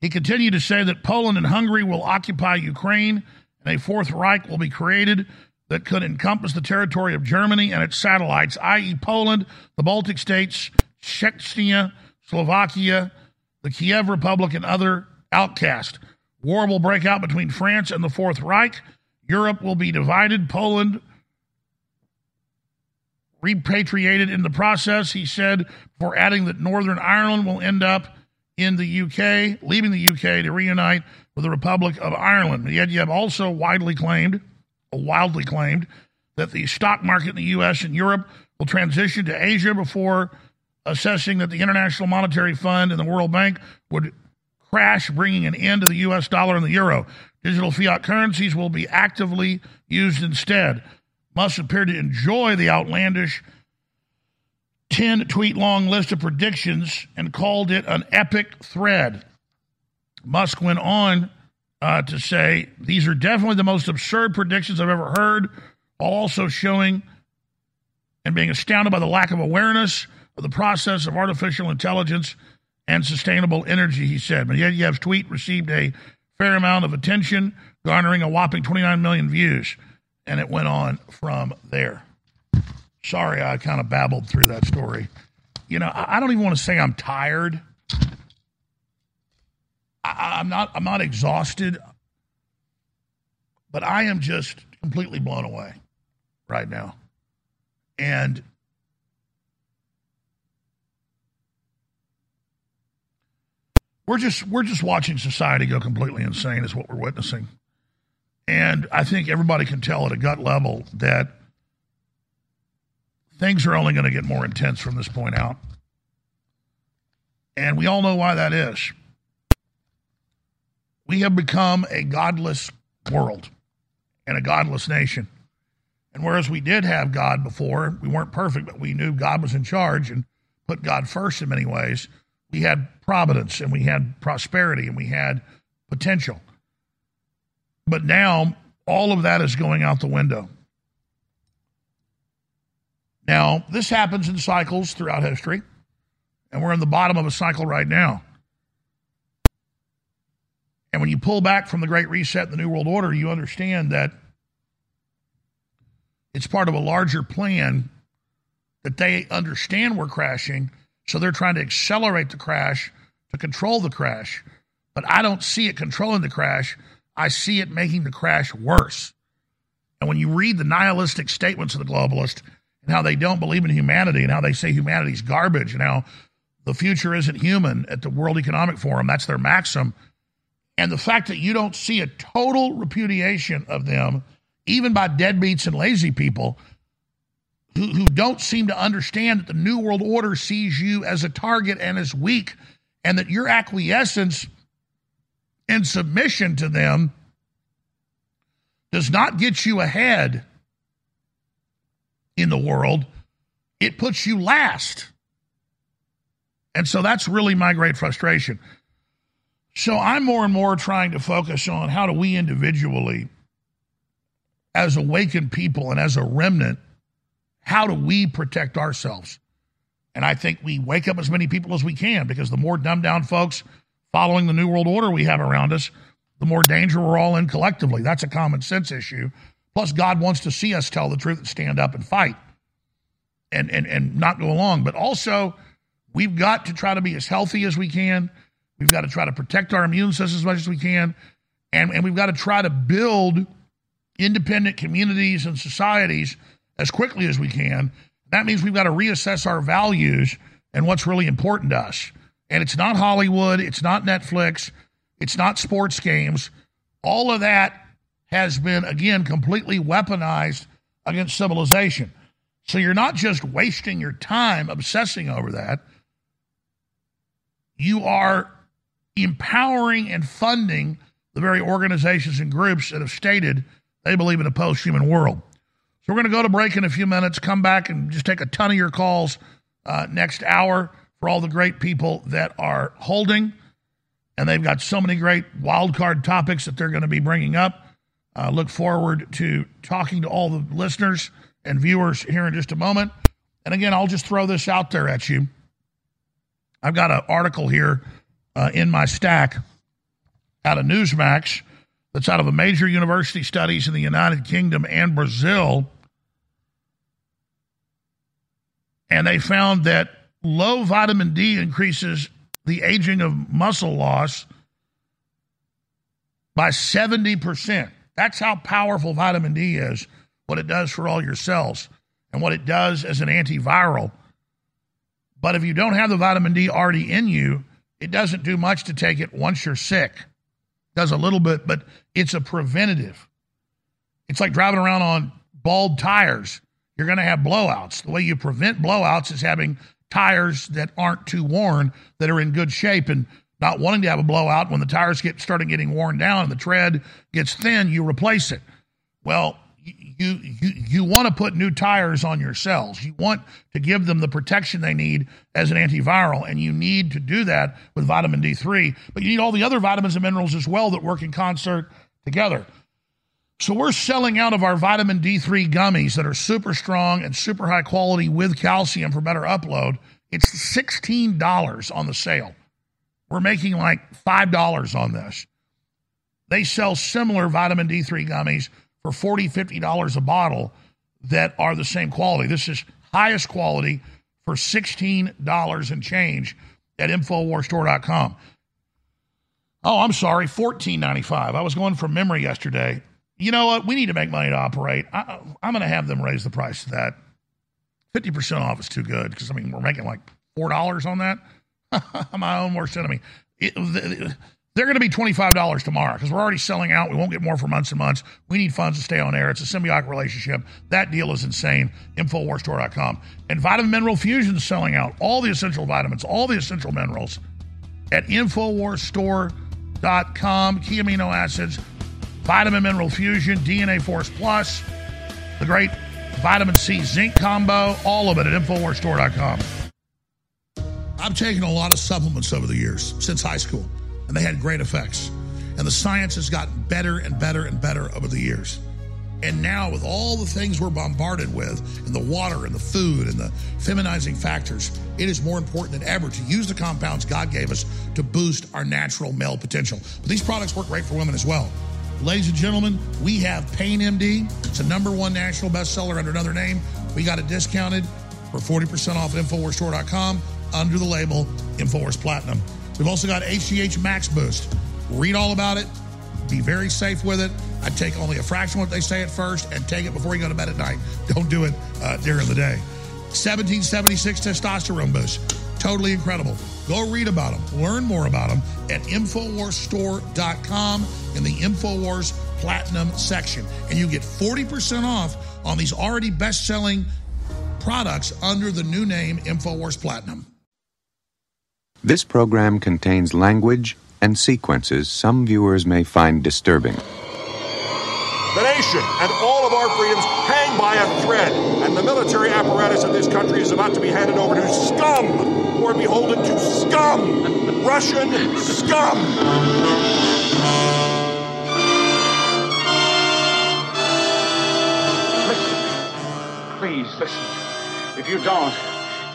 He continued to say that Poland and Hungary will occupy Ukraine, and a Fourth Reich will be created that could encompass the territory of Germany and its satellites, i.e., Poland, the Baltic states, Czechia, Slovakia, the Kiev Republic, and other outcasts. War will break out between France and the Fourth Reich, Europe will be divided. Poland repatriated in the process, he said, for adding that Northern Ireland will end up in the UK, leaving the UK to reunite with the Republic of Ireland. Medvedev also widely claimed, wildly claimed, that the stock market in the US and Europe will transition to Asia before assessing that the International Monetary Fund and the World Bank would crash, bringing an end to the US dollar and the euro. Digital fiat currencies will be actively used instead. Musk appeared to enjoy the outlandish 10 tweet long list of predictions and called it an epic thread. Musk went on uh, to say, These are definitely the most absurd predictions I've ever heard, while also showing and being astounded by the lack of awareness of the process of artificial intelligence and sustainable energy, he said. But yet, Medvedev's tweet received a fair amount of attention, garnering a whopping 29 million views. And it went on from there. Sorry, I kind of babbled through that story. You know, I don't even want to say I'm tired. I, am not. I'm not exhausted, but I am just completely blown away right now. And we're just we're just watching society go completely insane is what we're witnessing and i think everybody can tell at a gut level that things are only going to get more intense from this point out. And we all know why that is. We have become a godless world and a godless nation. And whereas we did have god before we weren't perfect but we knew god was in charge and put god first in many ways we had providence and we had prosperity and we had potential. But now all of that is going out the window. Now, this happens in cycles throughout history, and we're in the bottom of a cycle right now. And when you pull back from the Great Reset and the New World Order, you understand that It's part of a larger plan that they understand we're crashing. So they're trying to accelerate the crash to control the crash. But I don't see it controlling the crash. I see it making the crash worse. And when you read the nihilistic statements of the globalists and how they don't believe in humanity and how they say humanity's garbage and how the future isn't human at the World Economic Forum, that's their maxim. And the fact that you don't see a total repudiation of them, even by deadbeats and lazy people who, who don't seem to understand that the New World Order sees you as a target and as weak, and that your acquiescence and submission to them does not get you ahead in the world, it puts you last. And so that's really my great frustration. So I'm more and more trying to focus on how do we individually, as awakened people and as a remnant, how do we protect ourselves? And I think we wake up as many people as we can because the more dumbed down folks following the New World Order we have around us, the more danger we're all in collectively. That's a common sense issue. Plus, God wants to see us tell the truth and stand up and fight and, and, and not go along. But also, we've got to try to be as healthy as we can. We've got to try to protect our immune system as much as we can. And, and we've got to try to build independent communities and societies as quickly as we can. That means we've got to reassess our values and what's really important to us. And it's not Hollywood, it's not Netflix, it's not sports games. All of that has been, again, completely weaponized against civilization. So you're not just wasting your time obsessing over that, you are empowering and funding the very organizations and groups that have stated they believe in a post human world. So we're going to go to break in a few minutes, come back and just take a ton of your calls uh, next hour for all the great people that are holding. And they've got so many great wild card topics that they're going to be bringing up. Uh, look forward to talking to all the listeners and viewers here in just a moment. And again, I'll just throw this out there at you. I've got an article here uh, in my stack out of Newsmax that's out of a major university studies in the United Kingdom and Brazil. And they found that low vitamin D increases the aging of muscle loss by 70%. That's how powerful vitamin D is, what it does for all your cells, and what it does as an antiviral. But if you don't have the vitamin D already in you, it doesn't do much to take it once you're sick. It does a little bit, but it's a preventative. It's like driving around on bald tires. You're going to have blowouts. The way you prevent blowouts is having tires that aren't too worn, that are in good shape, and not wanting to have a blowout. When the tires get started getting worn down and the tread gets thin, you replace it. Well, you you you want to put new tires on your cells. You want to give them the protection they need as an antiviral, and you need to do that with vitamin D3. But you need all the other vitamins and minerals as well that work in concert together. So we're selling out of our vitamin D3 gummies that are super strong and super high quality with calcium for better upload. It's $16 on the sale. We're making like $5 on this. They sell similar vitamin D3 gummies for $40, $50 a bottle that are the same quality. This is highest quality for $16 and change at InfoWarsStore.com. Oh, I'm sorry, $14.95. I was going from memory yesterday. You know what? We need to make money to operate. I, am going to have them raise the price of that. 50% off is too good because, I mean, we're making like $4 on that. [laughs] My own worst enemy. It, they're going to be $25 tomorrow because we're already selling out. We won't get more for months and months. We need funds to stay on air. It's a symbiotic relationship. That deal is insane. Infowarstore.com. And Vitamin Mineral Fusion is selling out. All the essential vitamins, all the essential minerals at Infowarstore.com. Key amino acids, Vitamin Mineral Fusion, DNA Force Plus, the great vitamin C zinc combo, all of it at Infowarsstore.com. I've taken a lot of supplements over the years since high school and they had great effects. And the science has gotten better and better and better over the years. And now, with all the things we're bombarded with, and the water and the food and the feminizing factors, it is more important than ever to use the compounds God gave us to boost our natural male potential. But these products work great for women as well. Ladies and gentlemen, we have Pain MD. It's a number one national bestseller under another name. We got it discounted for 40% off at InfoWarsStore.com under the label InfoWars Platinum. We've also got HGH Max Boost. Read all about it. Be very safe with it. I take only a fraction of what they say at first and take it before you go to bed at night. [laughs] Don't do it uh, during the day. 1776 testosterone boost. Totally incredible. Go read about them. Learn more about them at InfoWarsStore.com in the InfoWars Platinum section. And you get 40% off on these already best selling products under the new name InfoWars Platinum. This program contains language and sequences some viewers may find disturbing. The nation and all of our freedoms hang by a thread, and the military apparatus of this country is about to be handed over to scum who are beholden to scum, Russian scum. Please listen. If you don't,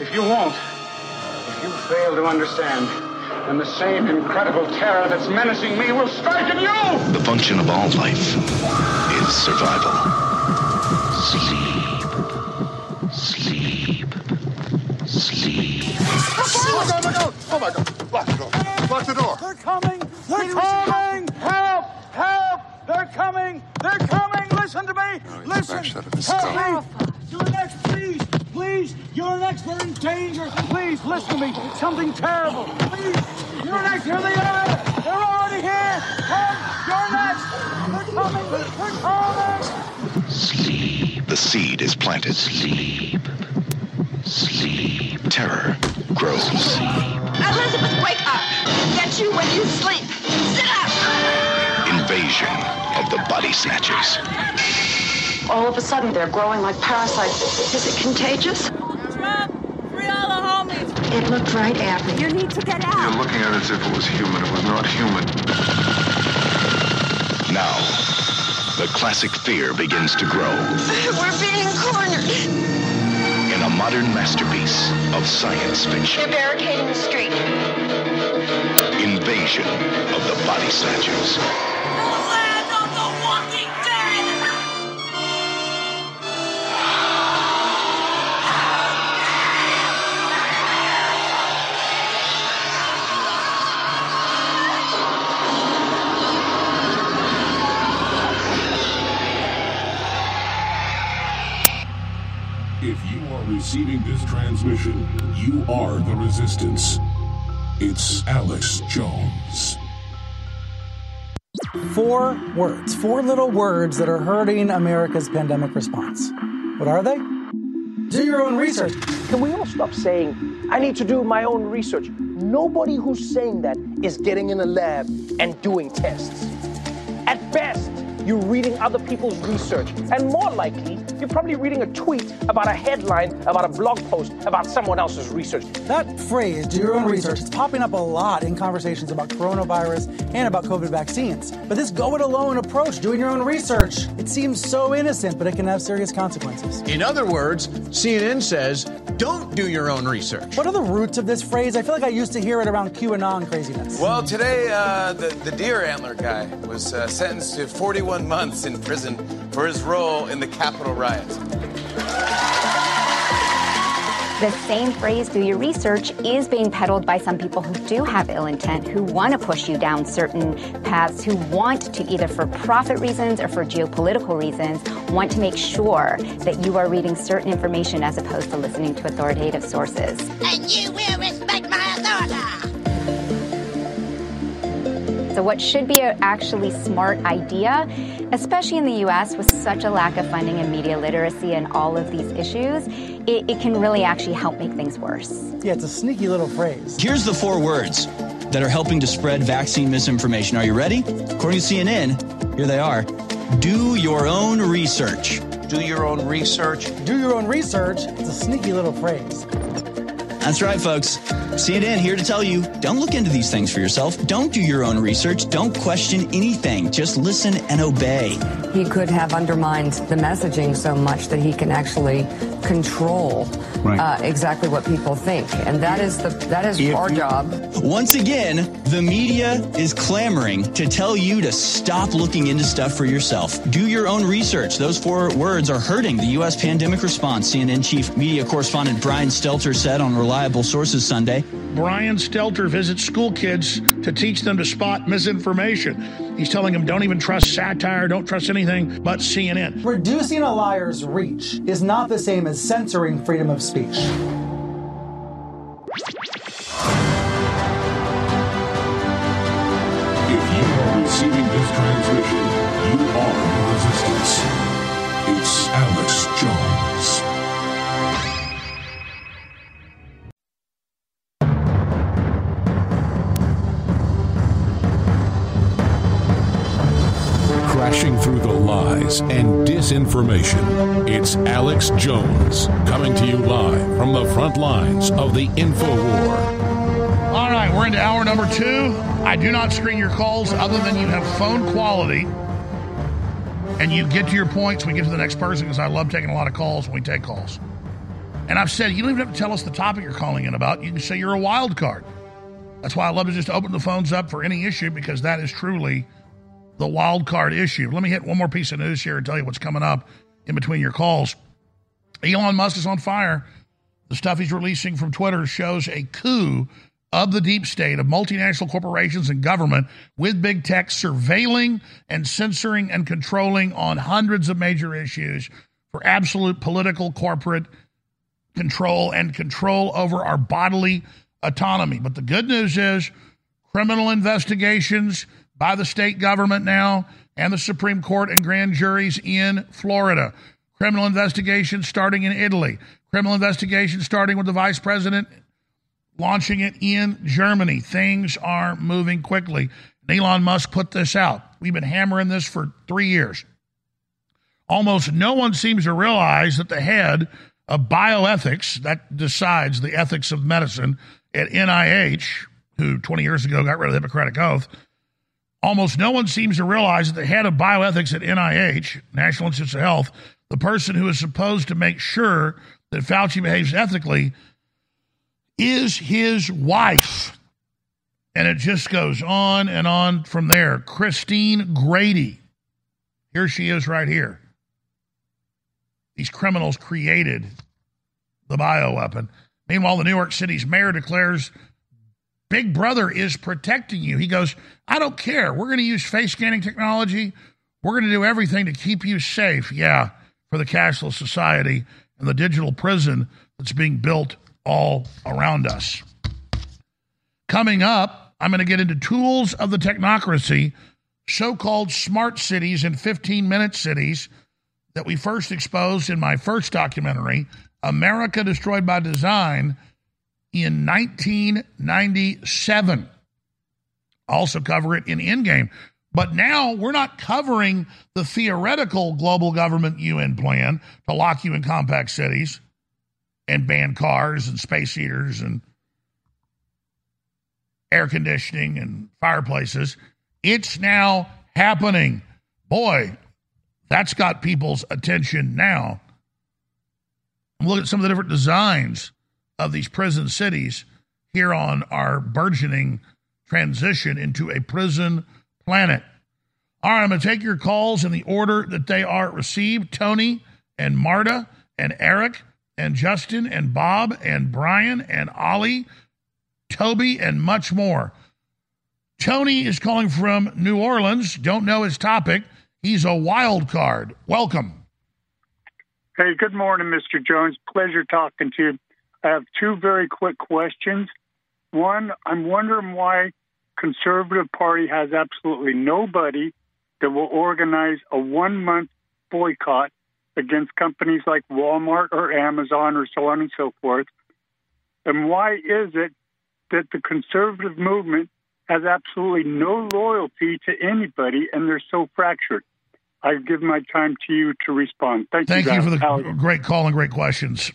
if you won't, if you fail to understand, then the same incredible terror that's menacing me will strike at you! The function of all life is survival. Sleep. My god! Oh my god! Lock the door! Lock the door! They're coming! They're coming! Help! Help! They're coming! They're coming! Listen to me! Oh, listen! Help me! You're next, please! Please! You're next! We're in danger! Please, listen to me! Something terrible! Please! You're next! Here they are! They're already here! Come! You're next! They're coming! They're coming! Sleep. The seed is planted. Sleep. Sleep. Terror grows. Elizabeth, wake up! Get you when you sleep! Sit up! Invasion of the body snatchers. All of a sudden, they're growing like parasites. Is it contagious? Free all the homies. It looked right at me. You need to get out. You're looking at it as if it was human. It was not human. Now, the classic fear begins to grow We're being cornered. A modern masterpiece of science fiction. They're barricading the street. Invasion of the body snatchers. Receiving this transmission, you are the resistance. It's Alex Jones. Four words, four little words that are hurting America's pandemic response. What are they? Do your own research. Can we all stop saying, I need to do my own research? Nobody who's saying that is getting in a lab and doing tests. At best, you're reading other people's research. And more likely, you're probably reading a tweet about a headline about a blog post about someone else's research. That phrase, do your own research, it's popping up a lot in conversations about coronavirus and about COVID vaccines. But this go it alone approach, doing your own research, it seems so innocent, but it can have serious consequences. In other words, CNN says, don't do your own research. What are the roots of this phrase? I feel like I used to hear it around QAnon craziness. Well, today, uh, the, the deer antler guy was uh, sentenced to 41 months in prison for his role in the Capitol riots. The same phrase, do your research, is being peddled by some people who do have ill intent, who want to push you down certain paths, who want to, either for profit reasons or for geopolitical reasons, want to make sure that you are reading certain information as opposed to listening to authoritative sources. And you will respect my So, what should be an actually smart idea, especially in the US with such a lack of funding and media literacy and all of these issues, it, it can really actually help make things worse. Yeah, it's a sneaky little phrase. Here's the four words that are helping to spread vaccine misinformation. Are you ready? According to CNN, here they are. Do your own research. Do your own research. Do your own research, it's a sneaky little phrase. That's right, folks. CNN here to tell you don't look into these things for yourself. Don't do your own research. Don't question anything. Just listen and obey. He could have undermined the messaging so much that he can actually control uh, exactly what people think, and that is the that is our job. Once again, the media is clamoring to tell you to stop looking into stuff for yourself. Do your own research. Those four words are hurting the U.S. pandemic response, CNN chief media correspondent Brian Stelter said on Reliable Sources Sunday. Brian Stelter visits school kids to teach them to spot misinformation. He's telling them don't even trust satire, don't trust anything but CNN. Reducing a liar's reach is not the same as censoring freedom of speech. If you are receiving this transmission, you are lies and disinformation. It's Alex Jones coming to you live from the front lines of the info war. All right, we're into hour number two. I do not screen your calls other than you have phone quality and you get to your points. We get to the next person because I love taking a lot of calls when we take calls. And I've said you don't even have to tell us the topic you're calling in about. You can say you're a wild card. That's why I love to just open the phones up for any issue because that is truly the wild card issue. Let me hit one more piece of news here and tell you what's coming up in between your calls. Elon Musk is on fire. The stuff he's releasing from Twitter shows a coup of the deep state of multinational corporations and government with big tech surveilling and censoring and controlling on hundreds of major issues for absolute political corporate control and control over our bodily autonomy. But the good news is criminal investigations by the state government now and the Supreme Court and grand juries in Florida. Criminal investigations starting in Italy. Criminal investigations starting with the vice president launching it in Germany. Things are moving quickly. Elon Musk put this out. We've been hammering this for three years. Almost no one seems to realize that the head of bioethics, that decides the ethics of medicine at NIH, who 20 years ago got rid of the Hippocratic Oath, almost no one seems to realize that the head of bioethics at NIH, National Institutes of Health, the person who is supposed to make sure that Fauci behaves ethically, is his wife. And it just goes on and on from there. Christine Grady. Here she is right here. These criminals created the bioweapon. Meanwhile, the New York City's mayor declares Big Brother is protecting you. He goes, I don't care. We're going to use face scanning technology. We're going to do everything to keep you safe. Yeah, for the cashless society and the digital prison that's being built all around us. Coming up, I'm going to get into tools of the technocracy, so called smart cities and 15 minute cities that we first exposed in my first documentary, America Destroyed by Design, in 1997. Also cover it in Endgame. But now we're not covering the theoretical global government UN plan to lock you in compact cities and ban cars and space heaters and air conditioning and fireplaces. It's now happening. Boy, that's got people's attention now. Look at some of the different designs of these prison cities here on our burgeoning transition into a prison planet. All right, I'm going to take your calls in the order that they are received Tony and Marta and Eric and Justin and Bob and Brian and Ollie, Toby, and much more. Tony is calling from New Orleans. Don't know his topic. He's a wild card. Welcome. Hey, good morning, Mr. Jones. Pleasure talking to you. I have two very quick questions. One, I'm wondering why Conservative Party has absolutely nobody that will organize a one month boycott against companies like Walmart or Amazon or so on and so forth. And why is it that the conservative movement has absolutely no loyalty to anybody and they're so fractured? I give my time to you to respond. Thank, Thank you, Thank you for the Alex. great call and great questions.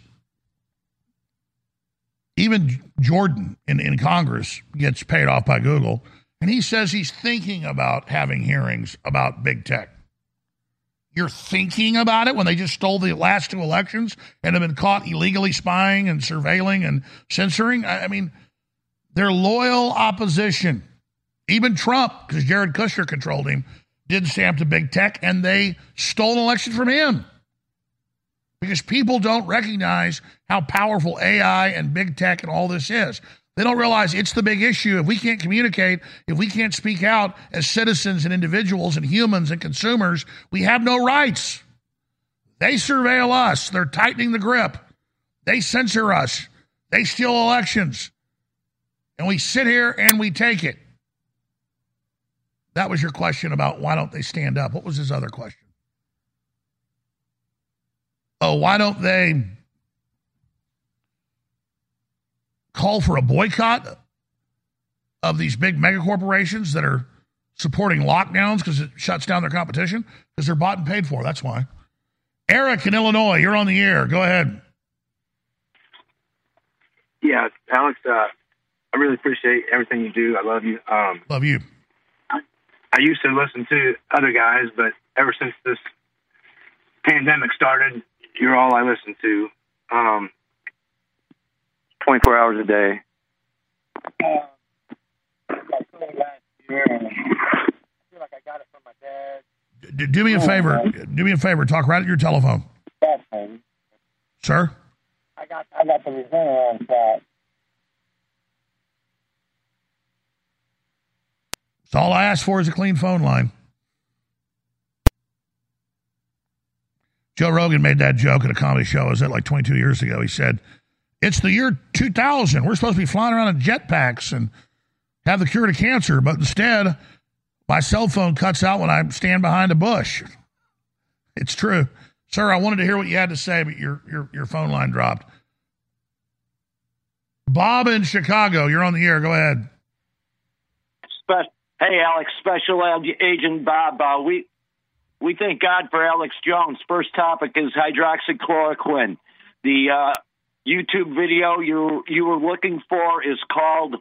Even Jordan in, in Congress gets paid off by Google, and he says he's thinking about having hearings about big tech. You're thinking about it when they just stole the last two elections and have been caught illegally spying and surveilling and censoring. I, I mean, they're loyal opposition. Even Trump, because Jared Kushner controlled him, did stamp to big tech, and they stole an election from him because people don't recognize how powerful AI and big tech and all this is. They don't realize it's the big issue. If we can't communicate, if we can't speak out as citizens and individuals and humans and consumers, we have no rights. They surveil us, they're tightening the grip, they censor us, they steal elections, and we sit here and we take it. That was your question about why don't they stand up? What was his other question? Oh, why don't they call for a boycott of these big mega corporations that are supporting lockdowns because it shuts down their competition? Because they're bought and paid for. That's why. Eric in Illinois, you're on the air. Go ahead. Yeah, Alex, uh, I really appreciate everything you do. I love you. Um, love you. I used to listen to other guys, but ever since this pandemic started, you're all I listen to. Um, 24 hours a day. D- do me a favor. Do me a favor. Talk right at your telephone. Sir? I got I got the result on that. So all I ask for is a clean phone line. Joe Rogan made that joke at a comedy show. Was it like 22 years ago? He said, "It's the year 2000. We're supposed to be flying around in jetpacks and have the cure to cancer, but instead, my cell phone cuts out when I stand behind a bush." It's true, sir. I wanted to hear what you had to say, but your your your phone line dropped. Bob in Chicago, you're on the air. Go ahead. Hey, Alex, Special Agent Bob. Uh, we we thank God for Alex Jones. First topic is hydroxychloroquine. The uh, YouTube video you you were looking for is called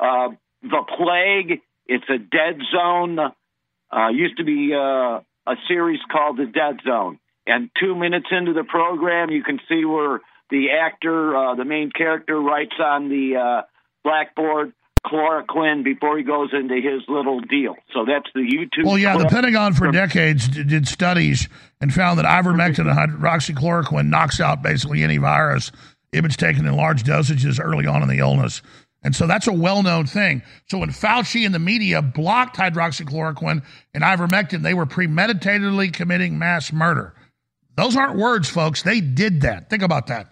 uh, "The Plague." It's a Dead Zone. Uh, used to be uh, a series called The Dead Zone. And two minutes into the program, you can see where the actor, uh, the main character, writes on the uh, blackboard chloroquine before he goes into his little deal. So that's the YouTube. Well, yeah, the. Pentagon for decades d- did studies and found that ivermectin and hydroxychloroquine knocks out basically any virus if it's taken in large dosages early on in the illness. And so that's a well known thing. So when Fauci and the media blocked hydroxychloroquine and ivermectin, they were premeditatedly committing mass murder. Those aren't words, folks. They did that. Think about that.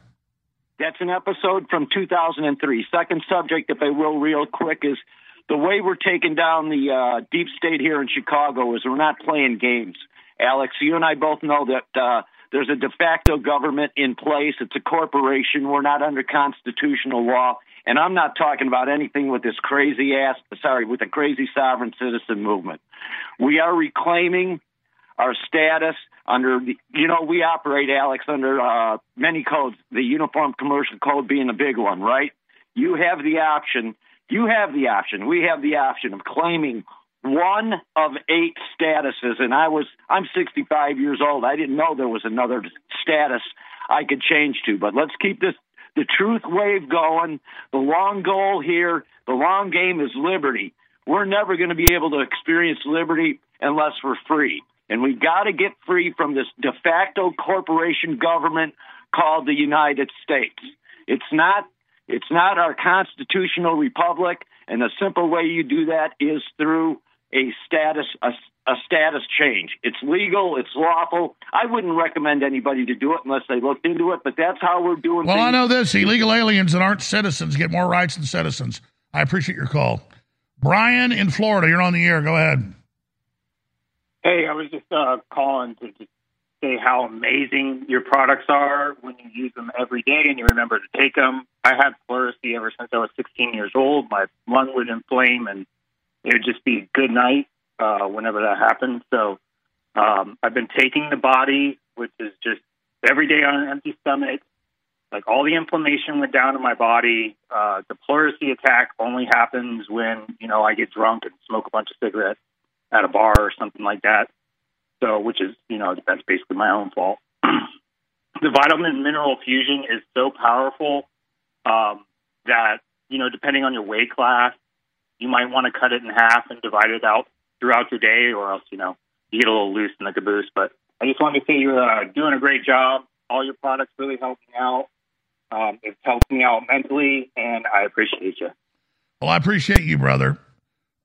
That's an episode from 2003. Second subject, if I will, real quick, is the way we're taking down the uh, deep state here in Chicago is we're not playing games. Alex, you and I both know that uh, there's a de facto government in place. It's a corporation. We're not under constitutional law. And I'm not talking about anything with this crazy ass, sorry, with the crazy sovereign citizen movement. We are reclaiming our status under the, you know, we operate, Alex, under uh, many codes, the Uniform Commercial Code being a big one, right? You have the option, you have the option, we have the option of claiming one of eight statuses. And I was, I'm 65 years old. I didn't know there was another status I could change to, but let's keep this the truth wave going. The long goal here, the long game is liberty. We're never going to be able to experience liberty unless we're free. And we've got to get free from this de facto corporation government called the United States. It's not it's not our constitutional republic, and the simple way you do that is through a status a, a status change. It's legal, it's lawful. I wouldn't recommend anybody to do it unless they looked into it, but that's how we're doing Well, things. I know this illegal aliens that aren't citizens get more rights than citizens. I appreciate your call. Brian in Florida, you're on the air. Go ahead. Hey, I was just uh, calling to just say how amazing your products are when you use them every day and you remember to take them. I had pleurisy ever since I was 16 years old. My lung would inflame and it would just be a good night uh, whenever that happened. So um, I've been taking the body, which is just every day on an empty stomach. Like all the inflammation went down in my body. Uh, the pleurisy attack only happens when you know I get drunk and smoke a bunch of cigarettes at a bar or something like that. So, which is you know that's basically my own fault. [clears throat] the vitamin mineral fusion is so powerful um, that you know depending on your weight class, you might want to cut it in half and divide it out throughout your day, or else you know you get a little loose in the caboose. But I just wanted to say you're uh, doing a great job. All your products really help me out. Um, it's helped me out mentally, and I appreciate you. Well, I appreciate you, brother.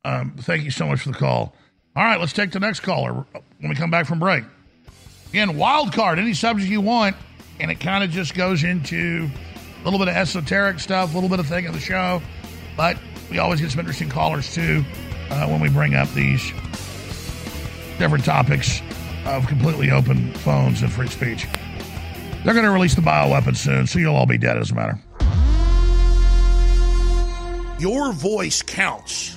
Um, thank you so much for the call. All right, let's take the next caller when we come back from break. Again, wild card, any subject you want, and it kind of just goes into a little bit of esoteric stuff, a little bit of thing of the show, but we always get some interesting callers too uh, when we bring up these different topics of completely open phones and free speech. They're going to release the bioweapon soon, so you'll all be dead. as doesn't matter. Your voice counts.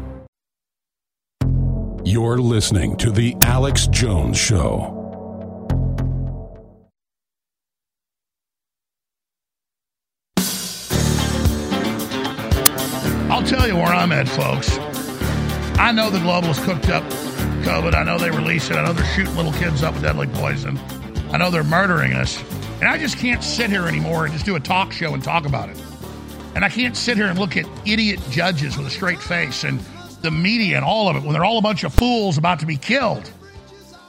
You're listening to The Alex Jones Show. I'll tell you where I'm at, folks. I know the globalists cooked up COVID. I know they release it. I know they're shooting little kids up with deadly poison. I know they're murdering us. And I just can't sit here anymore and just do a talk show and talk about it. And I can't sit here and look at idiot judges with a straight face and the media and all of it when they're all a bunch of fools about to be killed.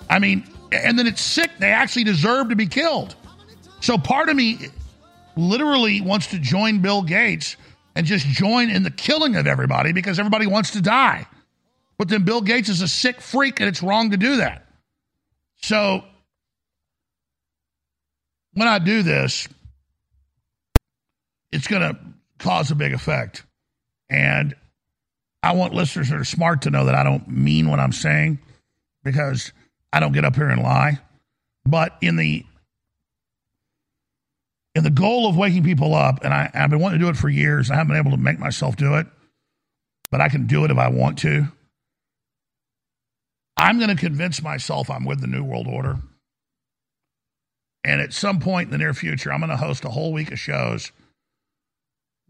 I mean, and then it's sick. They actually deserve to be killed. So part of me literally wants to join Bill Gates and just join in the killing of everybody because everybody wants to die. But then Bill Gates is a sick freak and it's wrong to do that. So when I do this, it's going to cause a big effect. And I want listeners that are smart to know that I don't mean what I'm saying because I don't get up here and lie. But in the in the goal of waking people up, and I, I've been wanting to do it for years, I haven't been able to make myself do it, but I can do it if I want to. I'm going to convince myself I'm with the New World Order. And at some point in the near future, I'm going to host a whole week of shows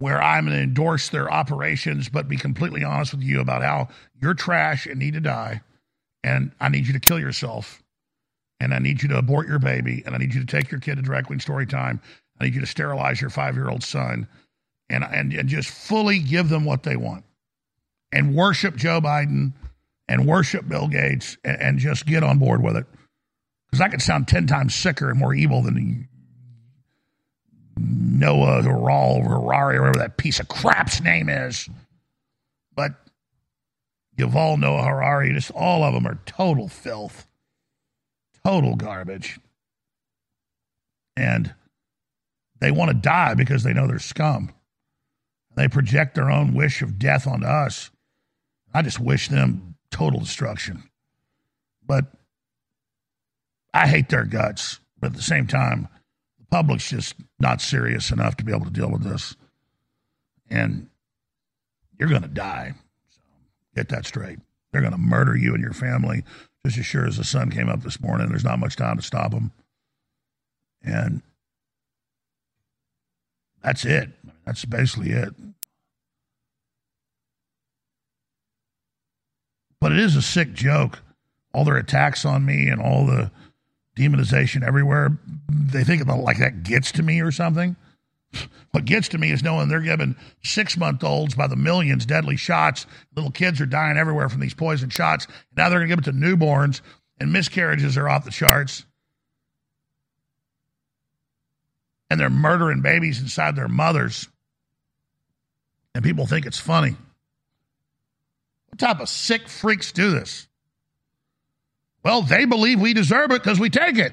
where I'm going to endorse their operations, but be completely honest with you about how you're trash and need to die. And I need you to kill yourself. And I need you to abort your baby. And I need you to take your kid to drag queen story time. I need you to sterilize your five year old son and, and, and just fully give them what they want and worship Joe Biden and worship Bill Gates and, and just get on board with it. Because I could sound 10 times sicker and more evil than Noah Harari, Harari, whatever that piece of crap's name is. But Yuval Noah Harari, just all of them are total filth, total garbage. And They want to die because they know they're scum. They project their own wish of death onto us. I just wish them total destruction. But I hate their guts. But at the same time, public's just not serious enough to be able to deal with this. And you're going to die. So get that straight. They're going to murder you and your family just as sure as the sun came up this morning. There's not much time to stop them. And that's it. That's basically it. But it is a sick joke. All their attacks on me and all the demonization everywhere, they think about like that gets to me or something. What gets to me is knowing they're giving six month olds by the millions deadly shots. Little kids are dying everywhere from these poison shots. Now they're going to give it to newborns, and miscarriages are off the charts. And they're murdering babies inside their mothers. And people think it's funny. What type of sick freaks do this? Well, they believe we deserve it because we take it.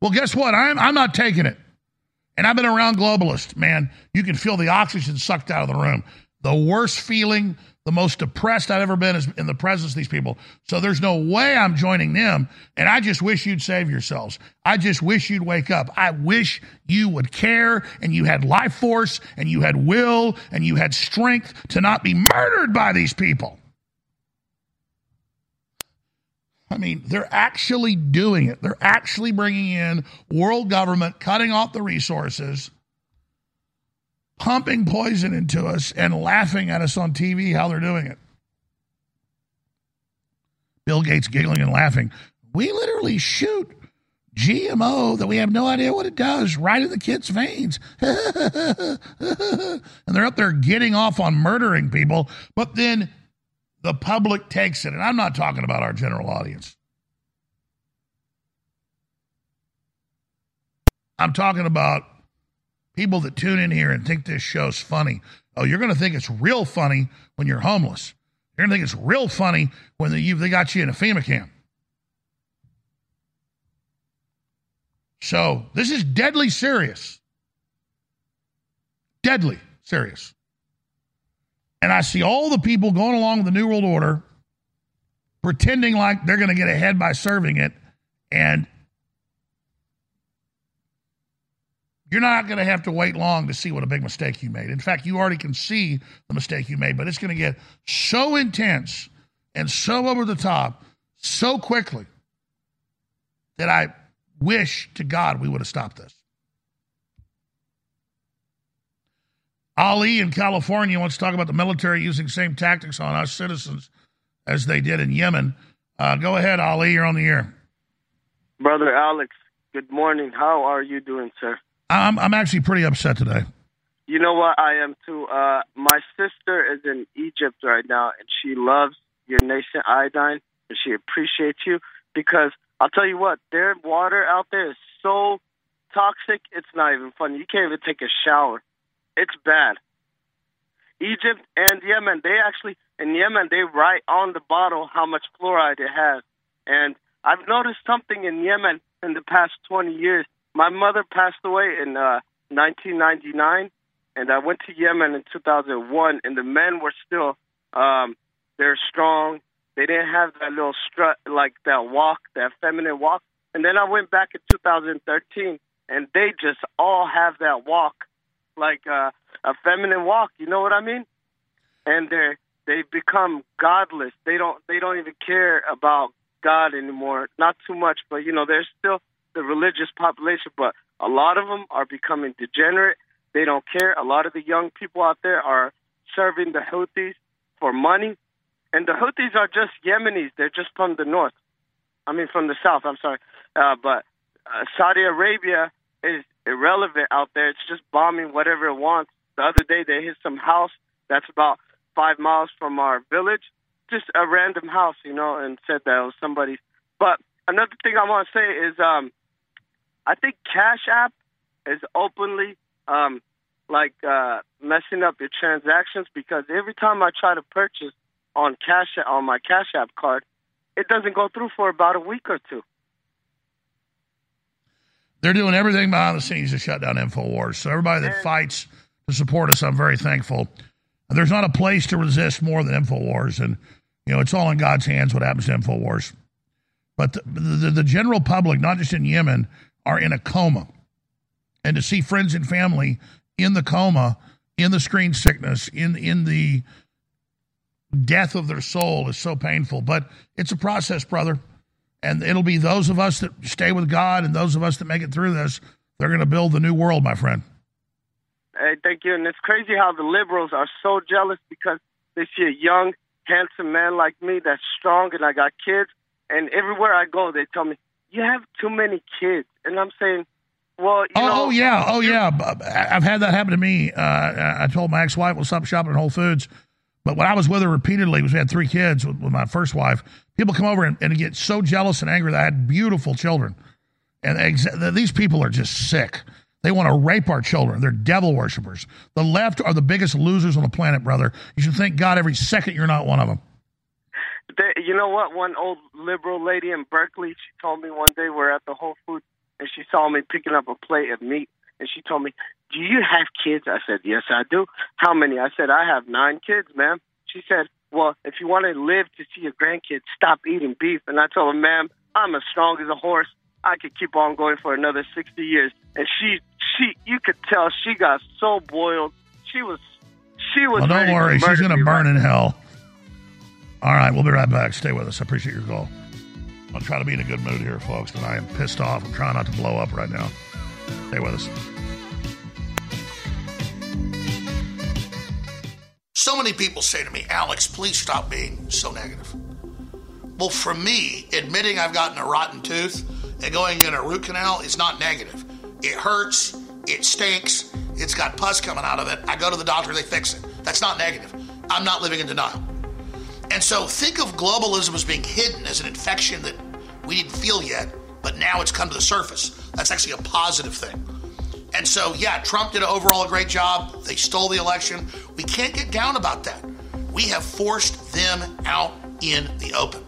Well, guess what? I'm, I'm not taking it. And I've been around globalists, man. You can feel the oxygen sucked out of the room. The worst feeling, the most depressed I've ever been is in the presence of these people. So there's no way I'm joining them. And I just wish you'd save yourselves. I just wish you'd wake up. I wish you would care and you had life force and you had will and you had strength to not be murdered by these people. I mean, they're actually doing it. They're actually bringing in world government, cutting off the resources, pumping poison into us, and laughing at us on TV how they're doing it. Bill Gates giggling and laughing. We literally shoot GMO that we have no idea what it does right in the kids' veins. [laughs] and they're up there getting off on murdering people, but then the public takes it. And I'm not talking about our general audience. I'm talking about people that tune in here and think this show's funny. Oh, you're going to think it's real funny when you're homeless. You're going to think it's real funny when they, they got you in a FEMA camp. So this is deadly serious. Deadly serious. And I see all the people going along with the New World Order, pretending like they're going to get ahead by serving it. And you're not going to have to wait long to see what a big mistake you made. In fact, you already can see the mistake you made, but it's going to get so intense and so over the top so quickly that I wish to God we would have stopped this. Ali in California wants to talk about the military using same tactics on us citizens as they did in Yemen. Uh, go ahead, Ali. You're on the air. Brother Alex, good morning. How are you doing, sir? I'm I'm actually pretty upset today. You know what? I am too. Uh, my sister is in Egypt right now, and she loves your nascent, iodine, and she appreciates you because I'll tell you what, their water out there is so toxic. It's not even funny. You can't even take a shower. It's bad. Egypt and Yemen, they actually in Yemen they write on the bottle how much fluoride it has. And I've noticed something in Yemen in the past 20 years. My mother passed away in uh, 1999, and I went to Yemen in 2001, and the men were still um, they're strong. They didn't have that little strut, like that walk, that feminine walk. And then I went back in 2013, and they just all have that walk like uh, a feminine walk. You know what I mean? And they they've become godless. They don't they don't even care about God anymore. Not too much, but you know, there's still the religious population, but a lot of them are becoming degenerate. They don't care. A lot of the young people out there are serving the Houthis for money, and the Houthis are just Yemenis. They're just from the north. I mean, from the south. I'm sorry, uh, but uh, Saudi Arabia is irrelevant out there. It's just bombing whatever it wants. The other day they hit some house that's about five miles from our village, just a random house, you know, and said that it was somebody's. But another thing I want to say is, um, I think Cash App is openly um, like uh, messing up your transactions because every time I try to purchase on Cash on my Cash App card, it doesn't go through for about a week or two. They're doing everything behind the scenes to shut down InfoWars. So everybody that fights to support us, I'm very thankful. There's not a place to resist more than InfoWars. And, you know, it's all in God's hands what happens to InfoWars. But the, the, the general public, not just in Yemen, are in a coma. And to see friends and family in the coma, in the screen sickness, in, in the death of their soul is so painful. But it's a process, brother. And it'll be those of us that stay with God and those of us that make it through this. They're going to build the new world, my friend. Hey, thank you. And it's crazy how the liberals are so jealous because they see a young, handsome man like me that's strong and I got kids. And everywhere I go, they tell me, you have too many kids. And I'm saying, well, you oh, know. oh, yeah, oh yeah. I've had that happen to me. Uh, I told my ex-wife we'll stop shopping at Whole Foods, but when I was with her repeatedly, we had three kids with, with my first wife, people come over and, and get so jealous and angry that I had beautiful children, and ex- these people are just sick. They want to rape our children. They're devil worshippers. The left are the biggest losers on the planet, brother. You should thank God every second you're not one of them. You know what? One old liberal lady in Berkeley, she told me one day we're at the Whole Foods and she saw me picking up a plate of meat and she told me, "Do you have kids?" I said, "Yes, I do." How many? I said, "I have nine kids, ma'am." She said, "Well, if you want to live to see your grandkids, stop eating beef." And I told her, "Ma'am, I'm as strong as a horse. I could keep on going for another 60 years." And she, she, you could tell she got so boiled. She was, she was. Well, don't worry. She's going to burn right in hell. All right, we'll be right back. Stay with us. I appreciate your call. I'll try to be in a good mood here, folks, but I am pissed off. I'm trying not to blow up right now. Stay with us. So many people say to me, Alex, please stop being so negative. Well, for me, admitting I've gotten a rotten tooth and going in a root canal is not negative. It hurts, it stinks, it's got pus coming out of it. I go to the doctor, they fix it. That's not negative. I'm not living in denial. And so think of globalism as being hidden as an infection that we didn't feel yet, but now it's come to the surface. That's actually a positive thing. And so, yeah, Trump did overall a great job. They stole the election. We can't get down about that. We have forced them out in the open.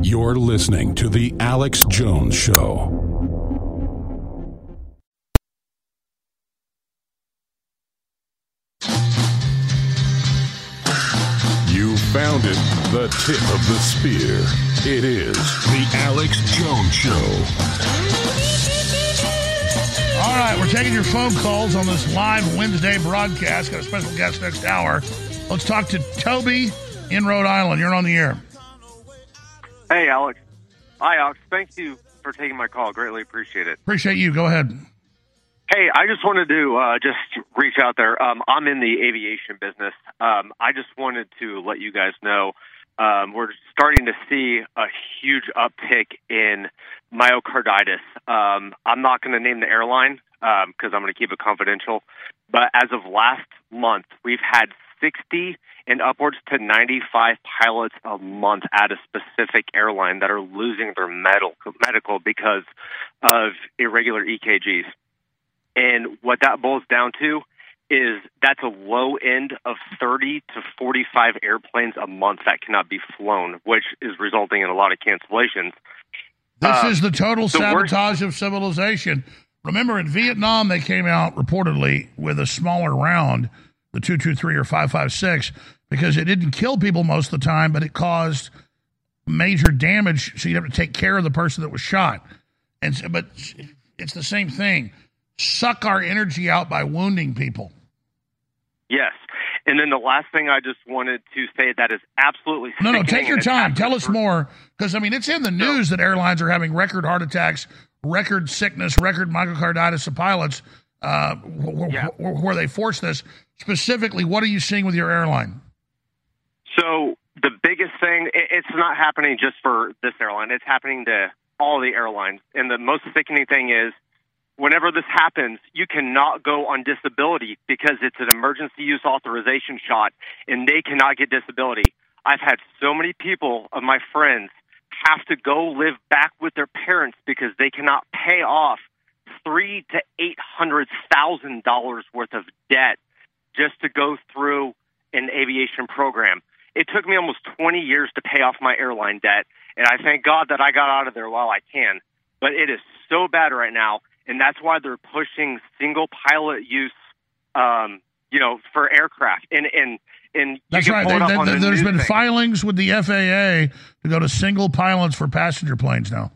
You're listening to The Alex Jones Show. You found it, the tip of the spear. It is The Alex Jones Show. All right, we're taking your phone calls on this live Wednesday broadcast. Got a special guest next hour. Let's talk to Toby in Rhode Island. You're on the air. Hey, Alex. Hi, Alex. Thank you for taking my call. Greatly appreciate it. Appreciate you. Go ahead. Hey, I just wanted to uh, just reach out there. Um, I'm in the aviation business. Um, I just wanted to let you guys know um, we're starting to see a huge uptick in myocarditis. Um, I'm not going to name the airline because I'm going to keep it confidential. But as of last month, we've had 60 and upwards to 95 pilots a month at a specific airline that are losing their medical medical because of irregular EKGs. And what that boils down to is that's a low end of 30 to 45 airplanes a month that cannot be flown, which is resulting in a lot of cancellations. This Uh, is the total the worst- sabotage of civilization. Remember, in Vietnam, they came out reportedly with a smaller round, the 223 or 556, because it didn't kill people most of the time, but it caused major damage. So you'd have to take care of the person that was shot. And so, but it's the same thing. Suck our energy out by wounding people. Yes. And then the last thing I just wanted to say that is absolutely No, no, take your time. Tell us more. Because, I mean, it's in the news that airlines are having record heart attacks, record sickness, record myocarditis of pilots uh, wh- wh- wh- where they force this. Specifically, what are you seeing with your airline? So the biggest thing, it's not happening just for this airline. It's happening to all the airlines. And the most sickening thing is whenever this happens, you cannot go on disability because it's an emergency use authorization shot and they cannot get disability. I've had so many people of my friends have to go live back with their parents because they cannot pay off three to eight hundred thousand dollars worth of debt just to go through an aviation program. It took me almost 20 years to pay off my airline debt, and I thank God that I got out of there while I can. But it is so bad right now, and that's why they're pushing single pilot use, um, you know, for aircraft. And and and That's right. They- they- the there's been thing. filings with the FAA to go to single pilots for passenger planes now.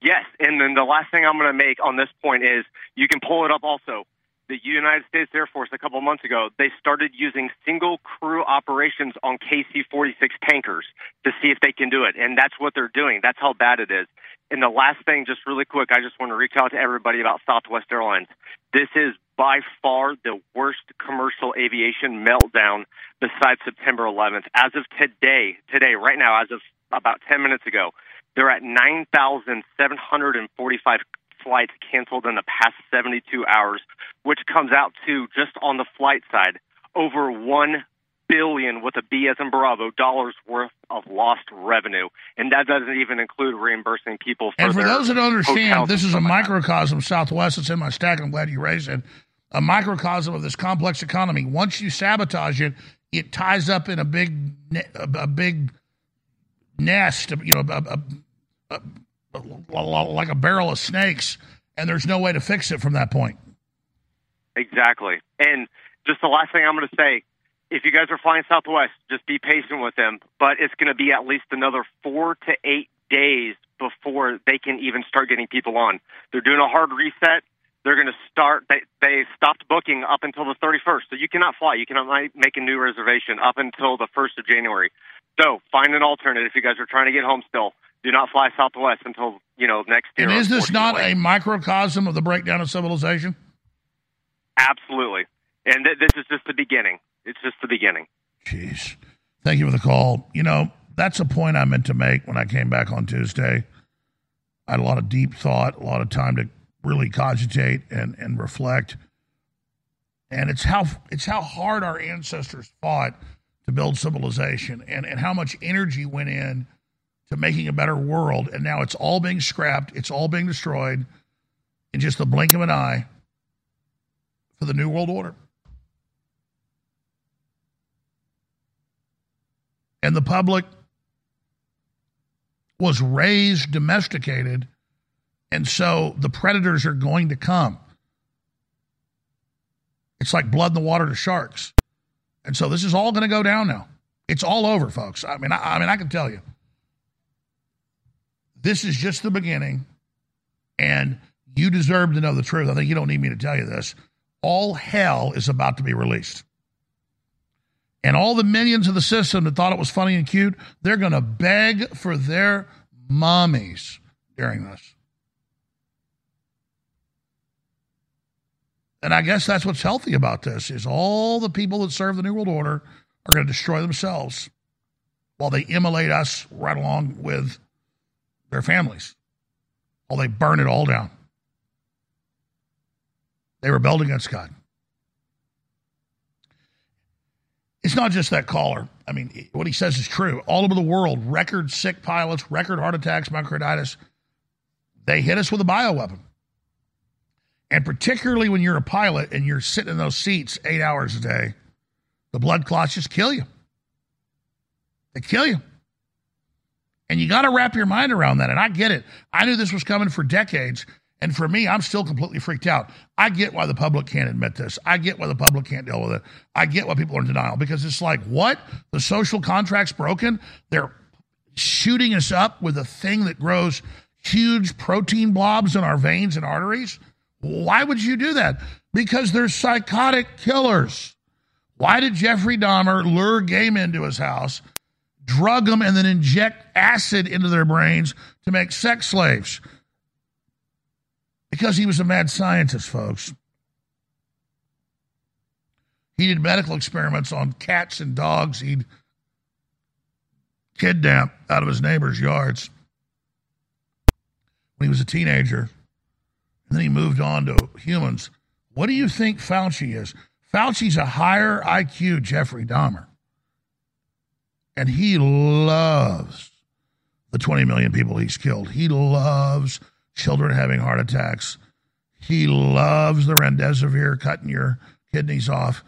Yes, and then the last thing I'm going to make on this point is you can pull it up also. The United States Air Force a couple months ago, they started using single crew operations on KC-46 tankers to see if they can do it, and that's what they're doing. That's how bad it is. And the last thing, just really quick, I just want to reach out to everybody about Southwest Airlines. This is by far the worst commercial aviation meltdown besides September 11th. As of today, today, right now, as of about 10 minutes ago, they're at 9,745 flights canceled in the past 72 hours, which comes out to just on the flight side over 1 billion with a B as in Bravo dollars worth of lost revenue. And that doesn't even include reimbursing people for And for those that don't understand, this is a like microcosm, Southwest, it's in my stack. I'm glad you raised it. A microcosm of this complex economy. Once you sabotage it, it ties up in a big, a, big nest, you know, a, a, a- like a barrel of snakes, and there's no way to fix it from that point. Exactly. And just the last thing I'm going to say if you guys are flying Southwest, just be patient with them. But it's going to be at least another four to eight days before they can even start getting people on. They're doing a hard reset. They're going to start. They they stopped booking up until the 31st, so you cannot fly. You cannot make a new reservation up until the 1st of January. So find an alternative if you guys are trying to get home still. Do not fly Southwest until you know next year. And is this not a microcosm of the breakdown of civilization? Absolutely. And th- this is just the beginning. It's just the beginning. Jeez. Thank you for the call. You know, that's a point I meant to make when I came back on Tuesday. I had a lot of deep thought, a lot of time to really cogitate and, and reflect. And it's how it's how hard our ancestors fought to build civilization and, and how much energy went in to making a better world. And now it's all being scrapped, it's all being destroyed in just the blink of an eye for the New World Order. and the public was raised domesticated and so the predators are going to come. It's like blood in the water to sharks. And so this is all going to go down now. It's all over folks. I mean I, I mean i can tell you this is just the beginning and you deserve to know the truth. I think you don't need me to tell you this. All hell is about to be released. And all the minions of the system that thought it was funny and cute, they're going to beg for their mommies during this. And I guess that's what's healthy about this is all the people that serve the New World Order are going to destroy themselves while they immolate us right along with their families. While they burn it all down. They rebelled against God. It's not just that caller. I mean, what he says is true. All over the world, record sick pilots, record heart attacks, myocarditis, they hit us with a bioweapon. And particularly when you're a pilot and you're sitting in those seats eight hours a day, the blood clots just kill you. They kill you. And you got to wrap your mind around that. And I get it. I knew this was coming for decades. And for me, I'm still completely freaked out. I get why the public can't admit this. I get why the public can't deal with it. I get why people are in denial because it's like, what? The social contract's broken? They're shooting us up with a thing that grows huge protein blobs in our veins and arteries? Why would you do that? Because they're psychotic killers. Why did Jeffrey Dahmer lure gay men to his house, drug them, and then inject acid into their brains to make sex slaves? Because he was a mad scientist, folks. He did medical experiments on cats and dogs he'd kidnap out of his neighbor's yards when he was a teenager And then he moved on to humans. What do you think Fauci is? Fauci's a higher IQ Jeffrey Dahmer. And he loves the 20 million people he's killed. He loves children having heart attacks. He loves the remdesivir cutting your kidneys off.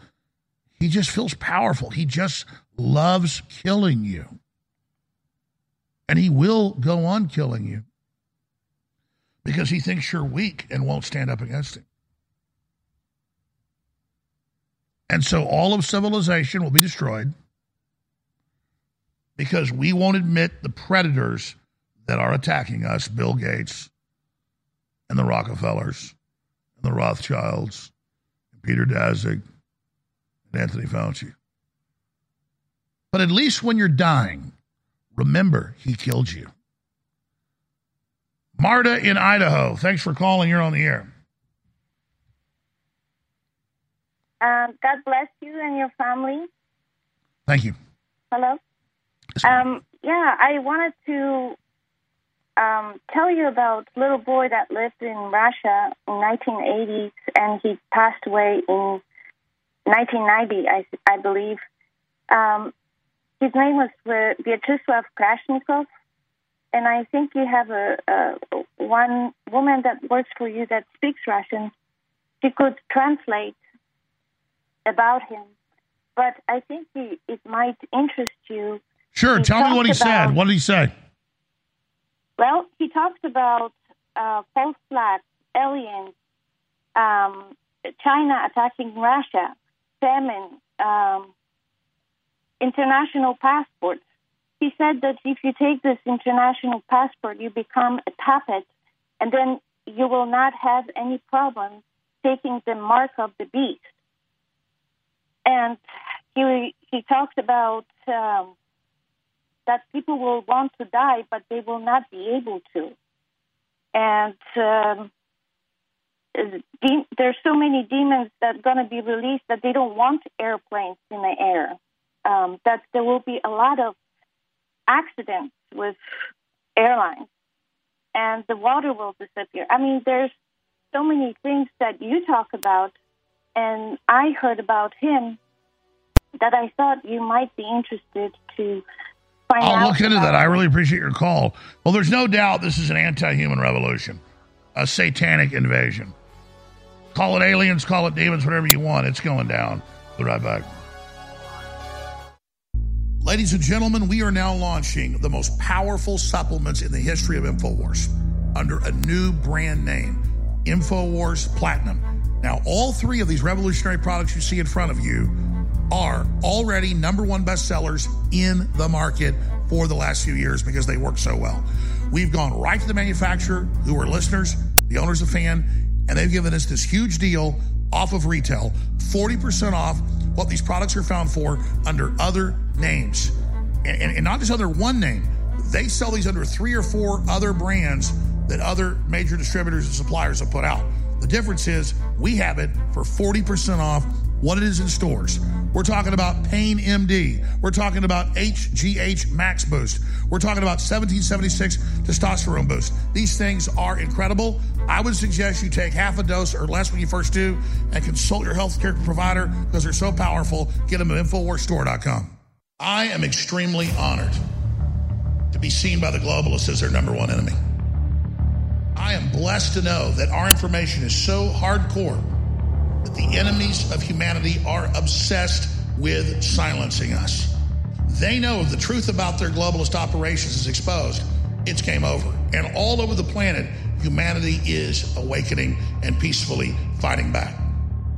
He just feels powerful. He just loves killing you. And he will go on killing you because he thinks you're weak and won't stand up against him. And so all of civilization will be destroyed because we won't admit the predators that are attacking us Bill Gates and the Rockefellers and the Rothschilds and Peter Daszak and Anthony Fauci. But at least when you're dying, remember he killed you. Marta in Idaho, thanks for calling. You're on the air. Um, God bless you and your family. Thank you. Hello. Um, yeah, I wanted to um, tell you about little boy that lived in Russia in 1980s, and he passed away in 1990, I, I believe. Um, his name was Vyacheslav Krashnikov, and I think you have a, a one woman that works for you that speaks Russian. She could translate about him, but I think he, it might interest you. Sure, He tell me what he talked said. What did he say? Well, he talks about uh, false flags, aliens, um, China attacking Russia, famine, um, international passports. He said that if you take this international passport, you become a puppet, and then you will not have any problem taking the mark of the beast. And he he talked about um, that people will want to die, but they will not be able to. And um, de- there's so many demons that are going to be released that they don't want airplanes in the air. Um, that there will be a lot of accidents with airlines, and the water will disappear. I mean, there's so many things that you talk about, and I heard about him that I thought you might be interested to find out. I'll look into that. I really appreciate your call. Well, there's no doubt this is an anti human revolution, a satanic invasion. Call it aliens, call it demons, whatever you want. It's going down. Be right back. Ladies and gentlemen, we are now launching the most powerful supplements in the history of InfoWars under a new brand name InfoWars Platinum. Now, all three of these revolutionary products you see in front of you are already number one bestsellers in the market for the last few years because they work so well. We've gone right to the manufacturer, who are listeners, the owners of Fan, and they've given us this huge deal off of retail 40% off what these products are found for under other names. And, and, and not just under one name, they sell these under three or four other brands that other major distributors and suppliers have put out. The difference is we have it for 40% off what it is in stores. We're talking about Pain MD. We're talking about HGH Max Boost. We're talking about 1776 Testosterone Boost. These things are incredible. I would suggest you take half a dose or less when you first do and consult your healthcare provider because they're so powerful. Get them at InfoWarsStore.com. I am extremely honored to be seen by the globalists as their number one enemy. I am blessed to know that our information is so hardcore that the enemies of humanity are obsessed with silencing us. They know if the truth about their globalist operations is exposed, it's game over. And all over the planet, humanity is awakening and peacefully fighting back.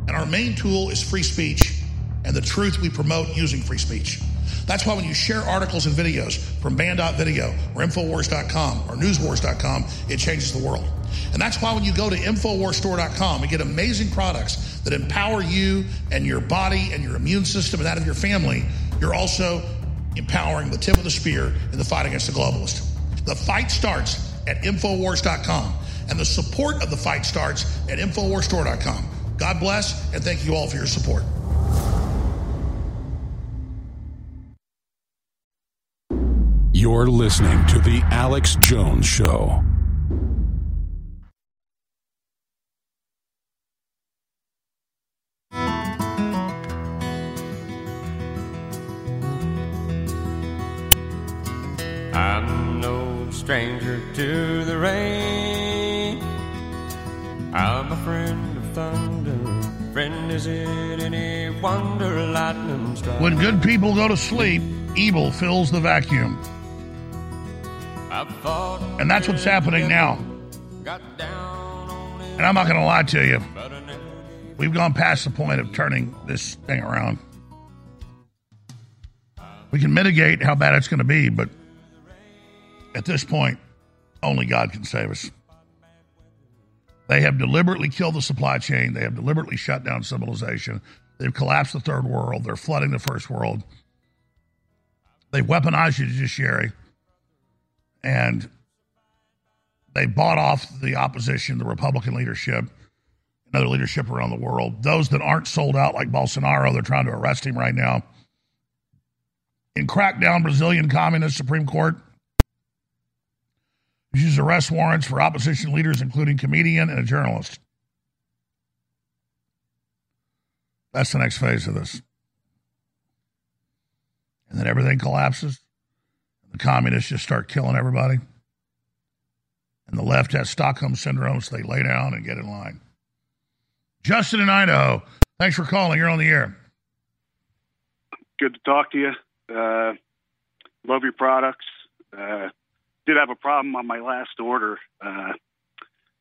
And our main tool is free speech and the truth we promote using free speech. That's why when you share articles and videos from Banned.video or Infowars.com or Newswars.com, it changes the world. And that's why when you go to InfoWarsStore.com and get amazing products that empower you and your body and your immune system and that of your family, you're also empowering the tip of the spear in the fight against the globalist. The fight starts at Infowars.com, and the support of the fight starts at InfoWarsStore.com. God bless, and thank you all for your support. You're listening to The Alex Jones Show. Stranger to the rain. I'm a friend of thunder. Friend, is it any wonder lightning strikes? When good people go to sleep, evil fills the vacuum. And that's what's happening now. And I'm not going to lie to you. We've gone past the point of turning this thing around. We can mitigate how bad it's going to be, but at this point, only God can save us. They have deliberately killed the supply chain. They have deliberately shut down civilization. They've collapsed the third world. They're flooding the first world. They've weaponized the judiciary. And they bought off the opposition, the Republican leadership, and other leadership around the world. Those that aren't sold out, like Bolsonaro, they're trying to arrest him right now. In crackdown, Brazilian Communist Supreme Court issues arrest warrants for opposition leaders, including comedian and a journalist. That's the next phase of this. And then everything collapses. The communists just start killing everybody. And the left has Stockholm syndrome, so they lay down and get in line. Justin in Idaho, thanks for calling. You're on the air. Good to talk to you. Uh, love your products. Uh, did have a problem on my last order. Uh,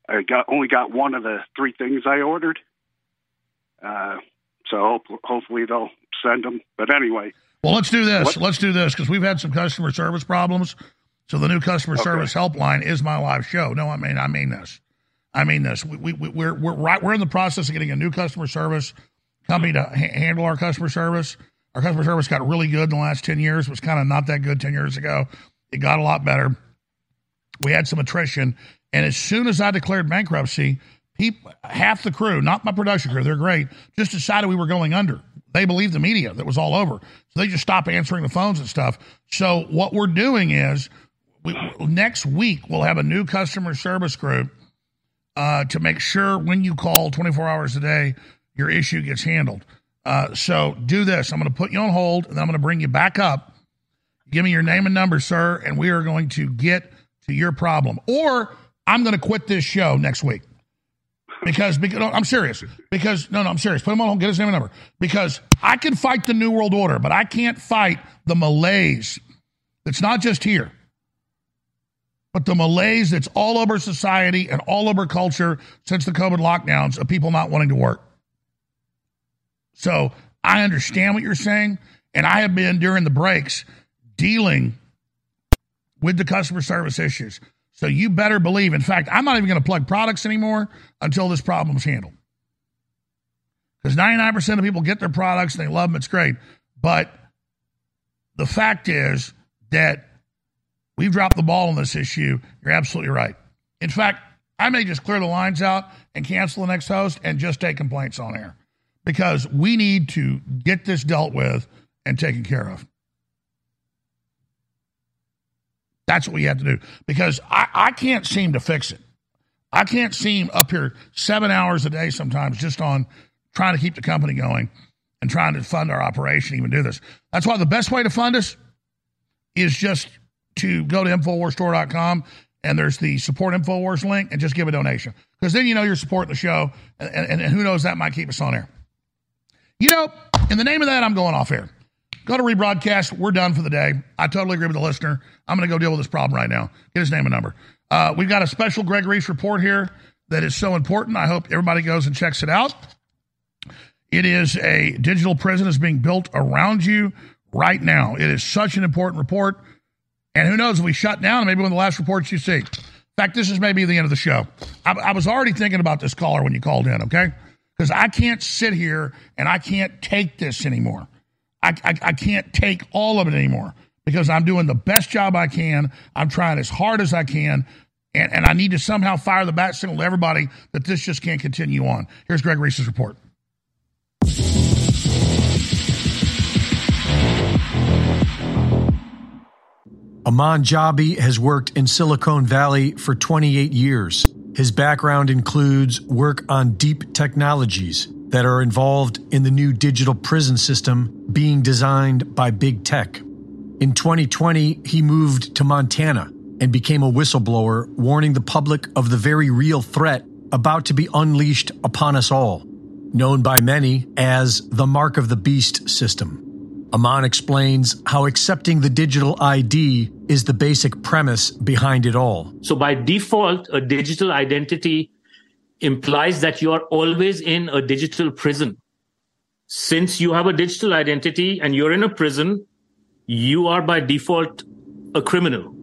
I got only got one of the three things I ordered. Uh, so hope, hopefully they'll send them. But anyway, Well, let's do this. What? Let's do this because we've had some customer service problems. So the new customer Okay. service helpline is my live show. No, I mean I mean this. I mean this. We, we, we- we're we're right. We're in the process of getting a new customer service company to ha- handle our customer service. Our customer service got really good in the last ten years. It was kind of not that good ten years ago. It got a lot better. We had some attrition, and as soon as I declared bankruptcy, people, half the crew, not my production crew, they're great, just decided we were going under. They believed the media that was all over, so they just stopped answering the phones and stuff. So what we're doing is, we, next week we'll have a new customer service group uh, to make sure when you call 24 hours a day, your issue gets handled. Uh, so do this. I'm going to put you on hold, and then I'm going to bring you back up. Give me your name and number, sir, and we are going to get to your problem. Or I'm going to quit this show next week because, because no, I'm serious. Because no, no, I'm serious. Put him on. Get his name and number. Because I can fight the new world order, but I can't fight the malaise that's not just here, but the malaise that's all over society and all over culture since the COVID lockdowns of people not wanting to work. So I understand what you're saying, and I have been during the breaks dealing with the customer service issues. So you better believe. In fact, I'm not even going to plug products anymore until this problem's handled. Because 99% of people get their products and they love them. It's great. But the fact is that we've dropped the ball on this issue. You're absolutely right. In fact, I may just clear the lines out and cancel the next host and just take complaints on air because we need to get this dealt with and taken care of. That's what we have to do because I, I can't seem to fix it. I can't seem up here seven hours a day sometimes just on trying to keep the company going and trying to fund our operation, even do this. That's why the best way to fund us is just to go to InfoWarsStore.com and there's the support InfoWars link and just give a donation. Because then you know you're supporting the show and, and, and who knows, that might keep us on air. You know, in the name of that, I'm going off air. Go to rebroadcast. We're done for the day. I totally agree with the listener. I'm going to go deal with this problem right now. Get his name and number. Uh, we've got a special Greg Reese report here that is so important. I hope everybody goes and checks it out. It is a digital prison is being built around you right now. It is such an important report. And who knows if we shut down, maybe one of the last reports you see. In fact, this is maybe the end of the show. I, I was already thinking about this caller when you called in, okay? Because I can't sit here and I can't take this anymore. I, I, I can't take all of it anymore because I'm doing the best job I can. I'm trying as hard as I can. And, and I need to somehow fire the bat signal to everybody that this just can't continue on. Here's Greg Reese's report. Aman Jabbi has worked in Silicon Valley for 28 years. His background includes work on deep technologies that are involved in the new digital prison system being designed by big tech. In 2020, he moved to Montana and became a whistleblower warning the public of the very real threat about to be unleashed upon us all, known by many as the Mark of the Beast system. Aman explains how accepting the digital ID is the basic premise behind it all. So, by default, a digital identity implies that you are always in a digital prison. Since you have a digital identity and you're in a prison, you are by default a criminal.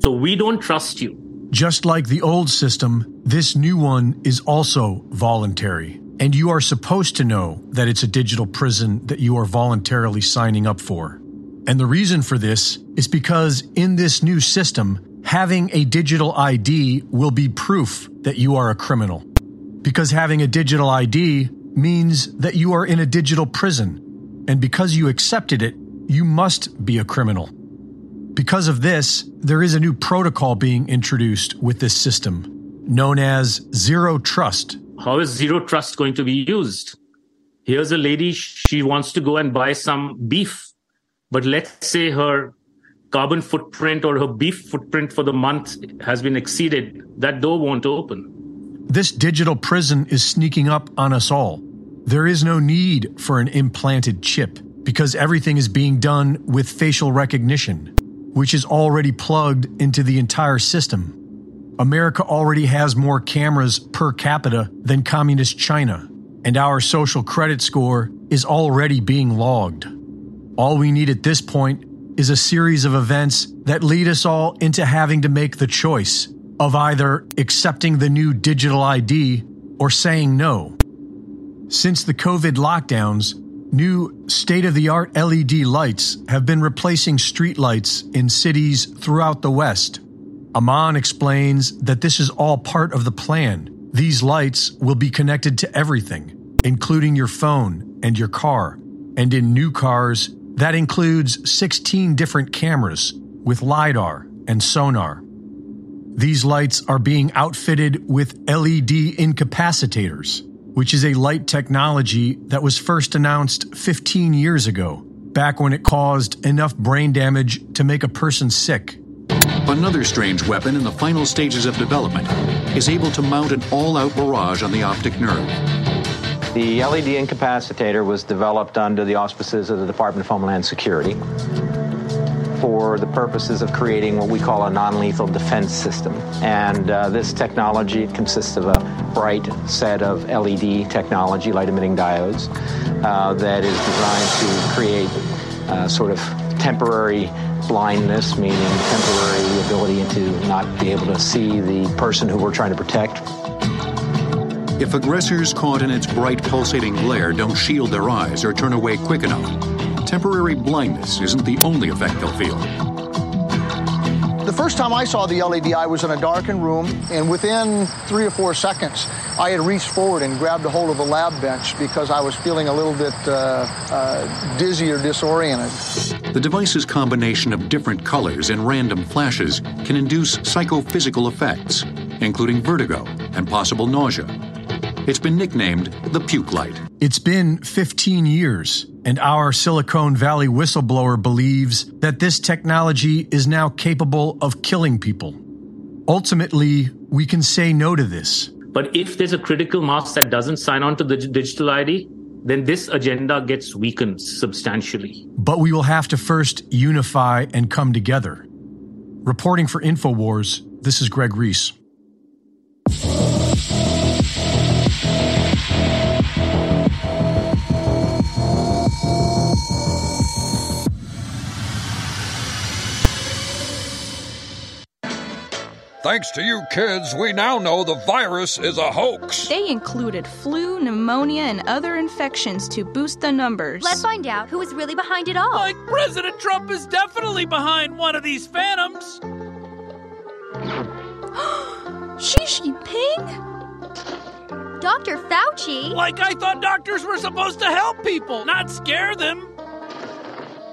So, we don't trust you. Just like the old system, this new one is also voluntary. And you are supposed to know that it's a digital prison that you are voluntarily signing up for. And the reason for this is because in this new system, having a digital ID will be proof that you are a criminal. Because having a digital ID means that you are in a digital prison. And because you accepted it, you must be a criminal. Because of this, there is a new protocol being introduced with this system, known as Zero Trust how is zero trust going to be used? Here's a lady, she wants to go and buy some beef, but let's say her carbon footprint or her beef footprint for the month has been exceeded. That door won't open. This digital prison is sneaking up on us all. There is no need for an implanted chip because everything is being done with facial recognition, which is already plugged into the entire system. America already has more cameras per capita than communist China, and our social credit score is already being logged. All we need at this point is a series of events that lead us all into having to make the choice of either accepting the new digital ID or saying no. Since the COVID lockdowns, new state of the art LED lights have been replacing streetlights in cities throughout the West. Aman explains that this is all part of the plan. These lights will be connected to everything, including your phone and your car. And in new cars, that includes 16 different cameras with LiDAR and sonar. These lights are being outfitted with LED incapacitators, which is a light technology that was first announced 15 years ago, back when it caused enough brain damage to make a person sick. Another strange weapon in the final stages of development is able to mount an all out barrage on the optic nerve. The LED incapacitator was developed under the auspices of the Department of Homeland Security for the purposes of creating what we call a non lethal defense system. And uh, this technology consists of a bright set of LED technology, light emitting diodes, uh, that is designed to create uh, sort of temporary blindness, meaning temporary ability to not be able to see the person who we're trying to protect. If aggressors caught in its bright pulsating glare don't shield their eyes or turn away quick enough, temporary blindness isn't the only effect they'll feel. The first time I saw the LED, I was in a darkened room, and within three or four seconds, I had reached forward and grabbed a hold of a lab bench because I was feeling a little bit uh, uh, dizzy or disoriented. The device's combination of different colors and random flashes can induce psychophysical effects, including vertigo and possible nausea. It's been nicknamed the puke light. It's been 15 years, and our Silicon Valley whistleblower believes that this technology is now capable of killing people. Ultimately, we can say no to this. But if there's a critical mass that doesn't sign on to the digital ID, then this agenda gets weakened substantially. But we will have to first unify and come together. Reporting for InfoWars, this is Greg Reese. Thanks to you kids, we now know the virus is a hoax. They included flu, pneumonia, and other infections to boost the numbers. Let's find out who is really behind it all. Like President Trump is definitely behind one of these phantoms. [gasps] Xi Jinping? Dr. Fauci? Like I thought doctors were supposed to help people, not scare them.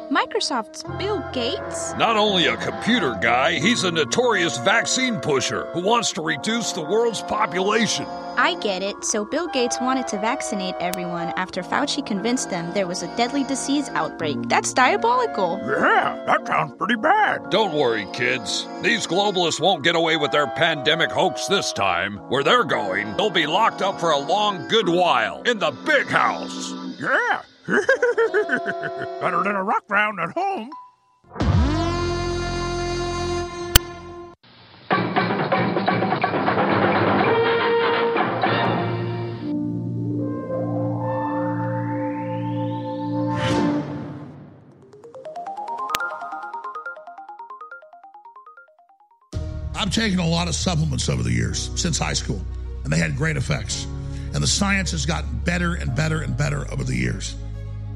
Microsoft's Bill Gates? Not only a computer guy, he's a notorious vaccine pusher who wants to reduce the world's population. I get it. So Bill Gates wanted to vaccinate everyone after Fauci convinced them there was a deadly disease outbreak. That's diabolical. Yeah, that sounds pretty bad. Don't worry, kids. These globalists won't get away with their pandemic hoax this time. Where they're going, they'll be locked up for a long good while in the big house. Yeah. Better than a rock round at home. I've taken a lot of supplements over the years since high school, and they had great effects. And the science has gotten better and better and better over the years.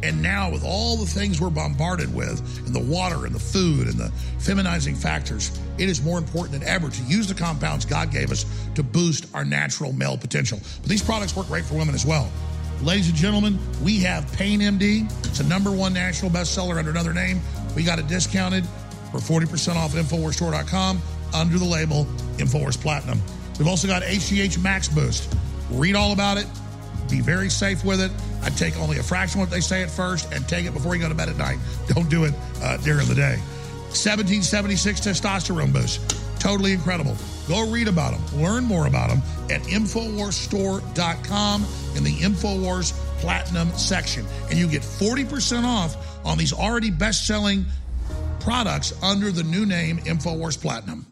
And now, with all the things we're bombarded with, and the water and the food and the feminizing factors, it is more important than ever to use the compounds God gave us to boost our natural male potential. But these products work great for women as well. Ladies and gentlemen, we have Pain MD. It's a number one national bestseller under another name. We got it discounted for 40% off at InfoWarsStore.com under the label InfoWars Platinum. We've also got HGH Max Boost. Read all about it. Be very safe with it. I take only a fraction of what they say at first and take it before you go to bed at night. Don't do it uh, during the day. 1776 testosterone boost. Totally incredible. Go read about them. Learn more about them at InfoWarsStore.com in the InfoWars Platinum section. And you get 40% off on these already best selling products under the new name InfoWars Platinum.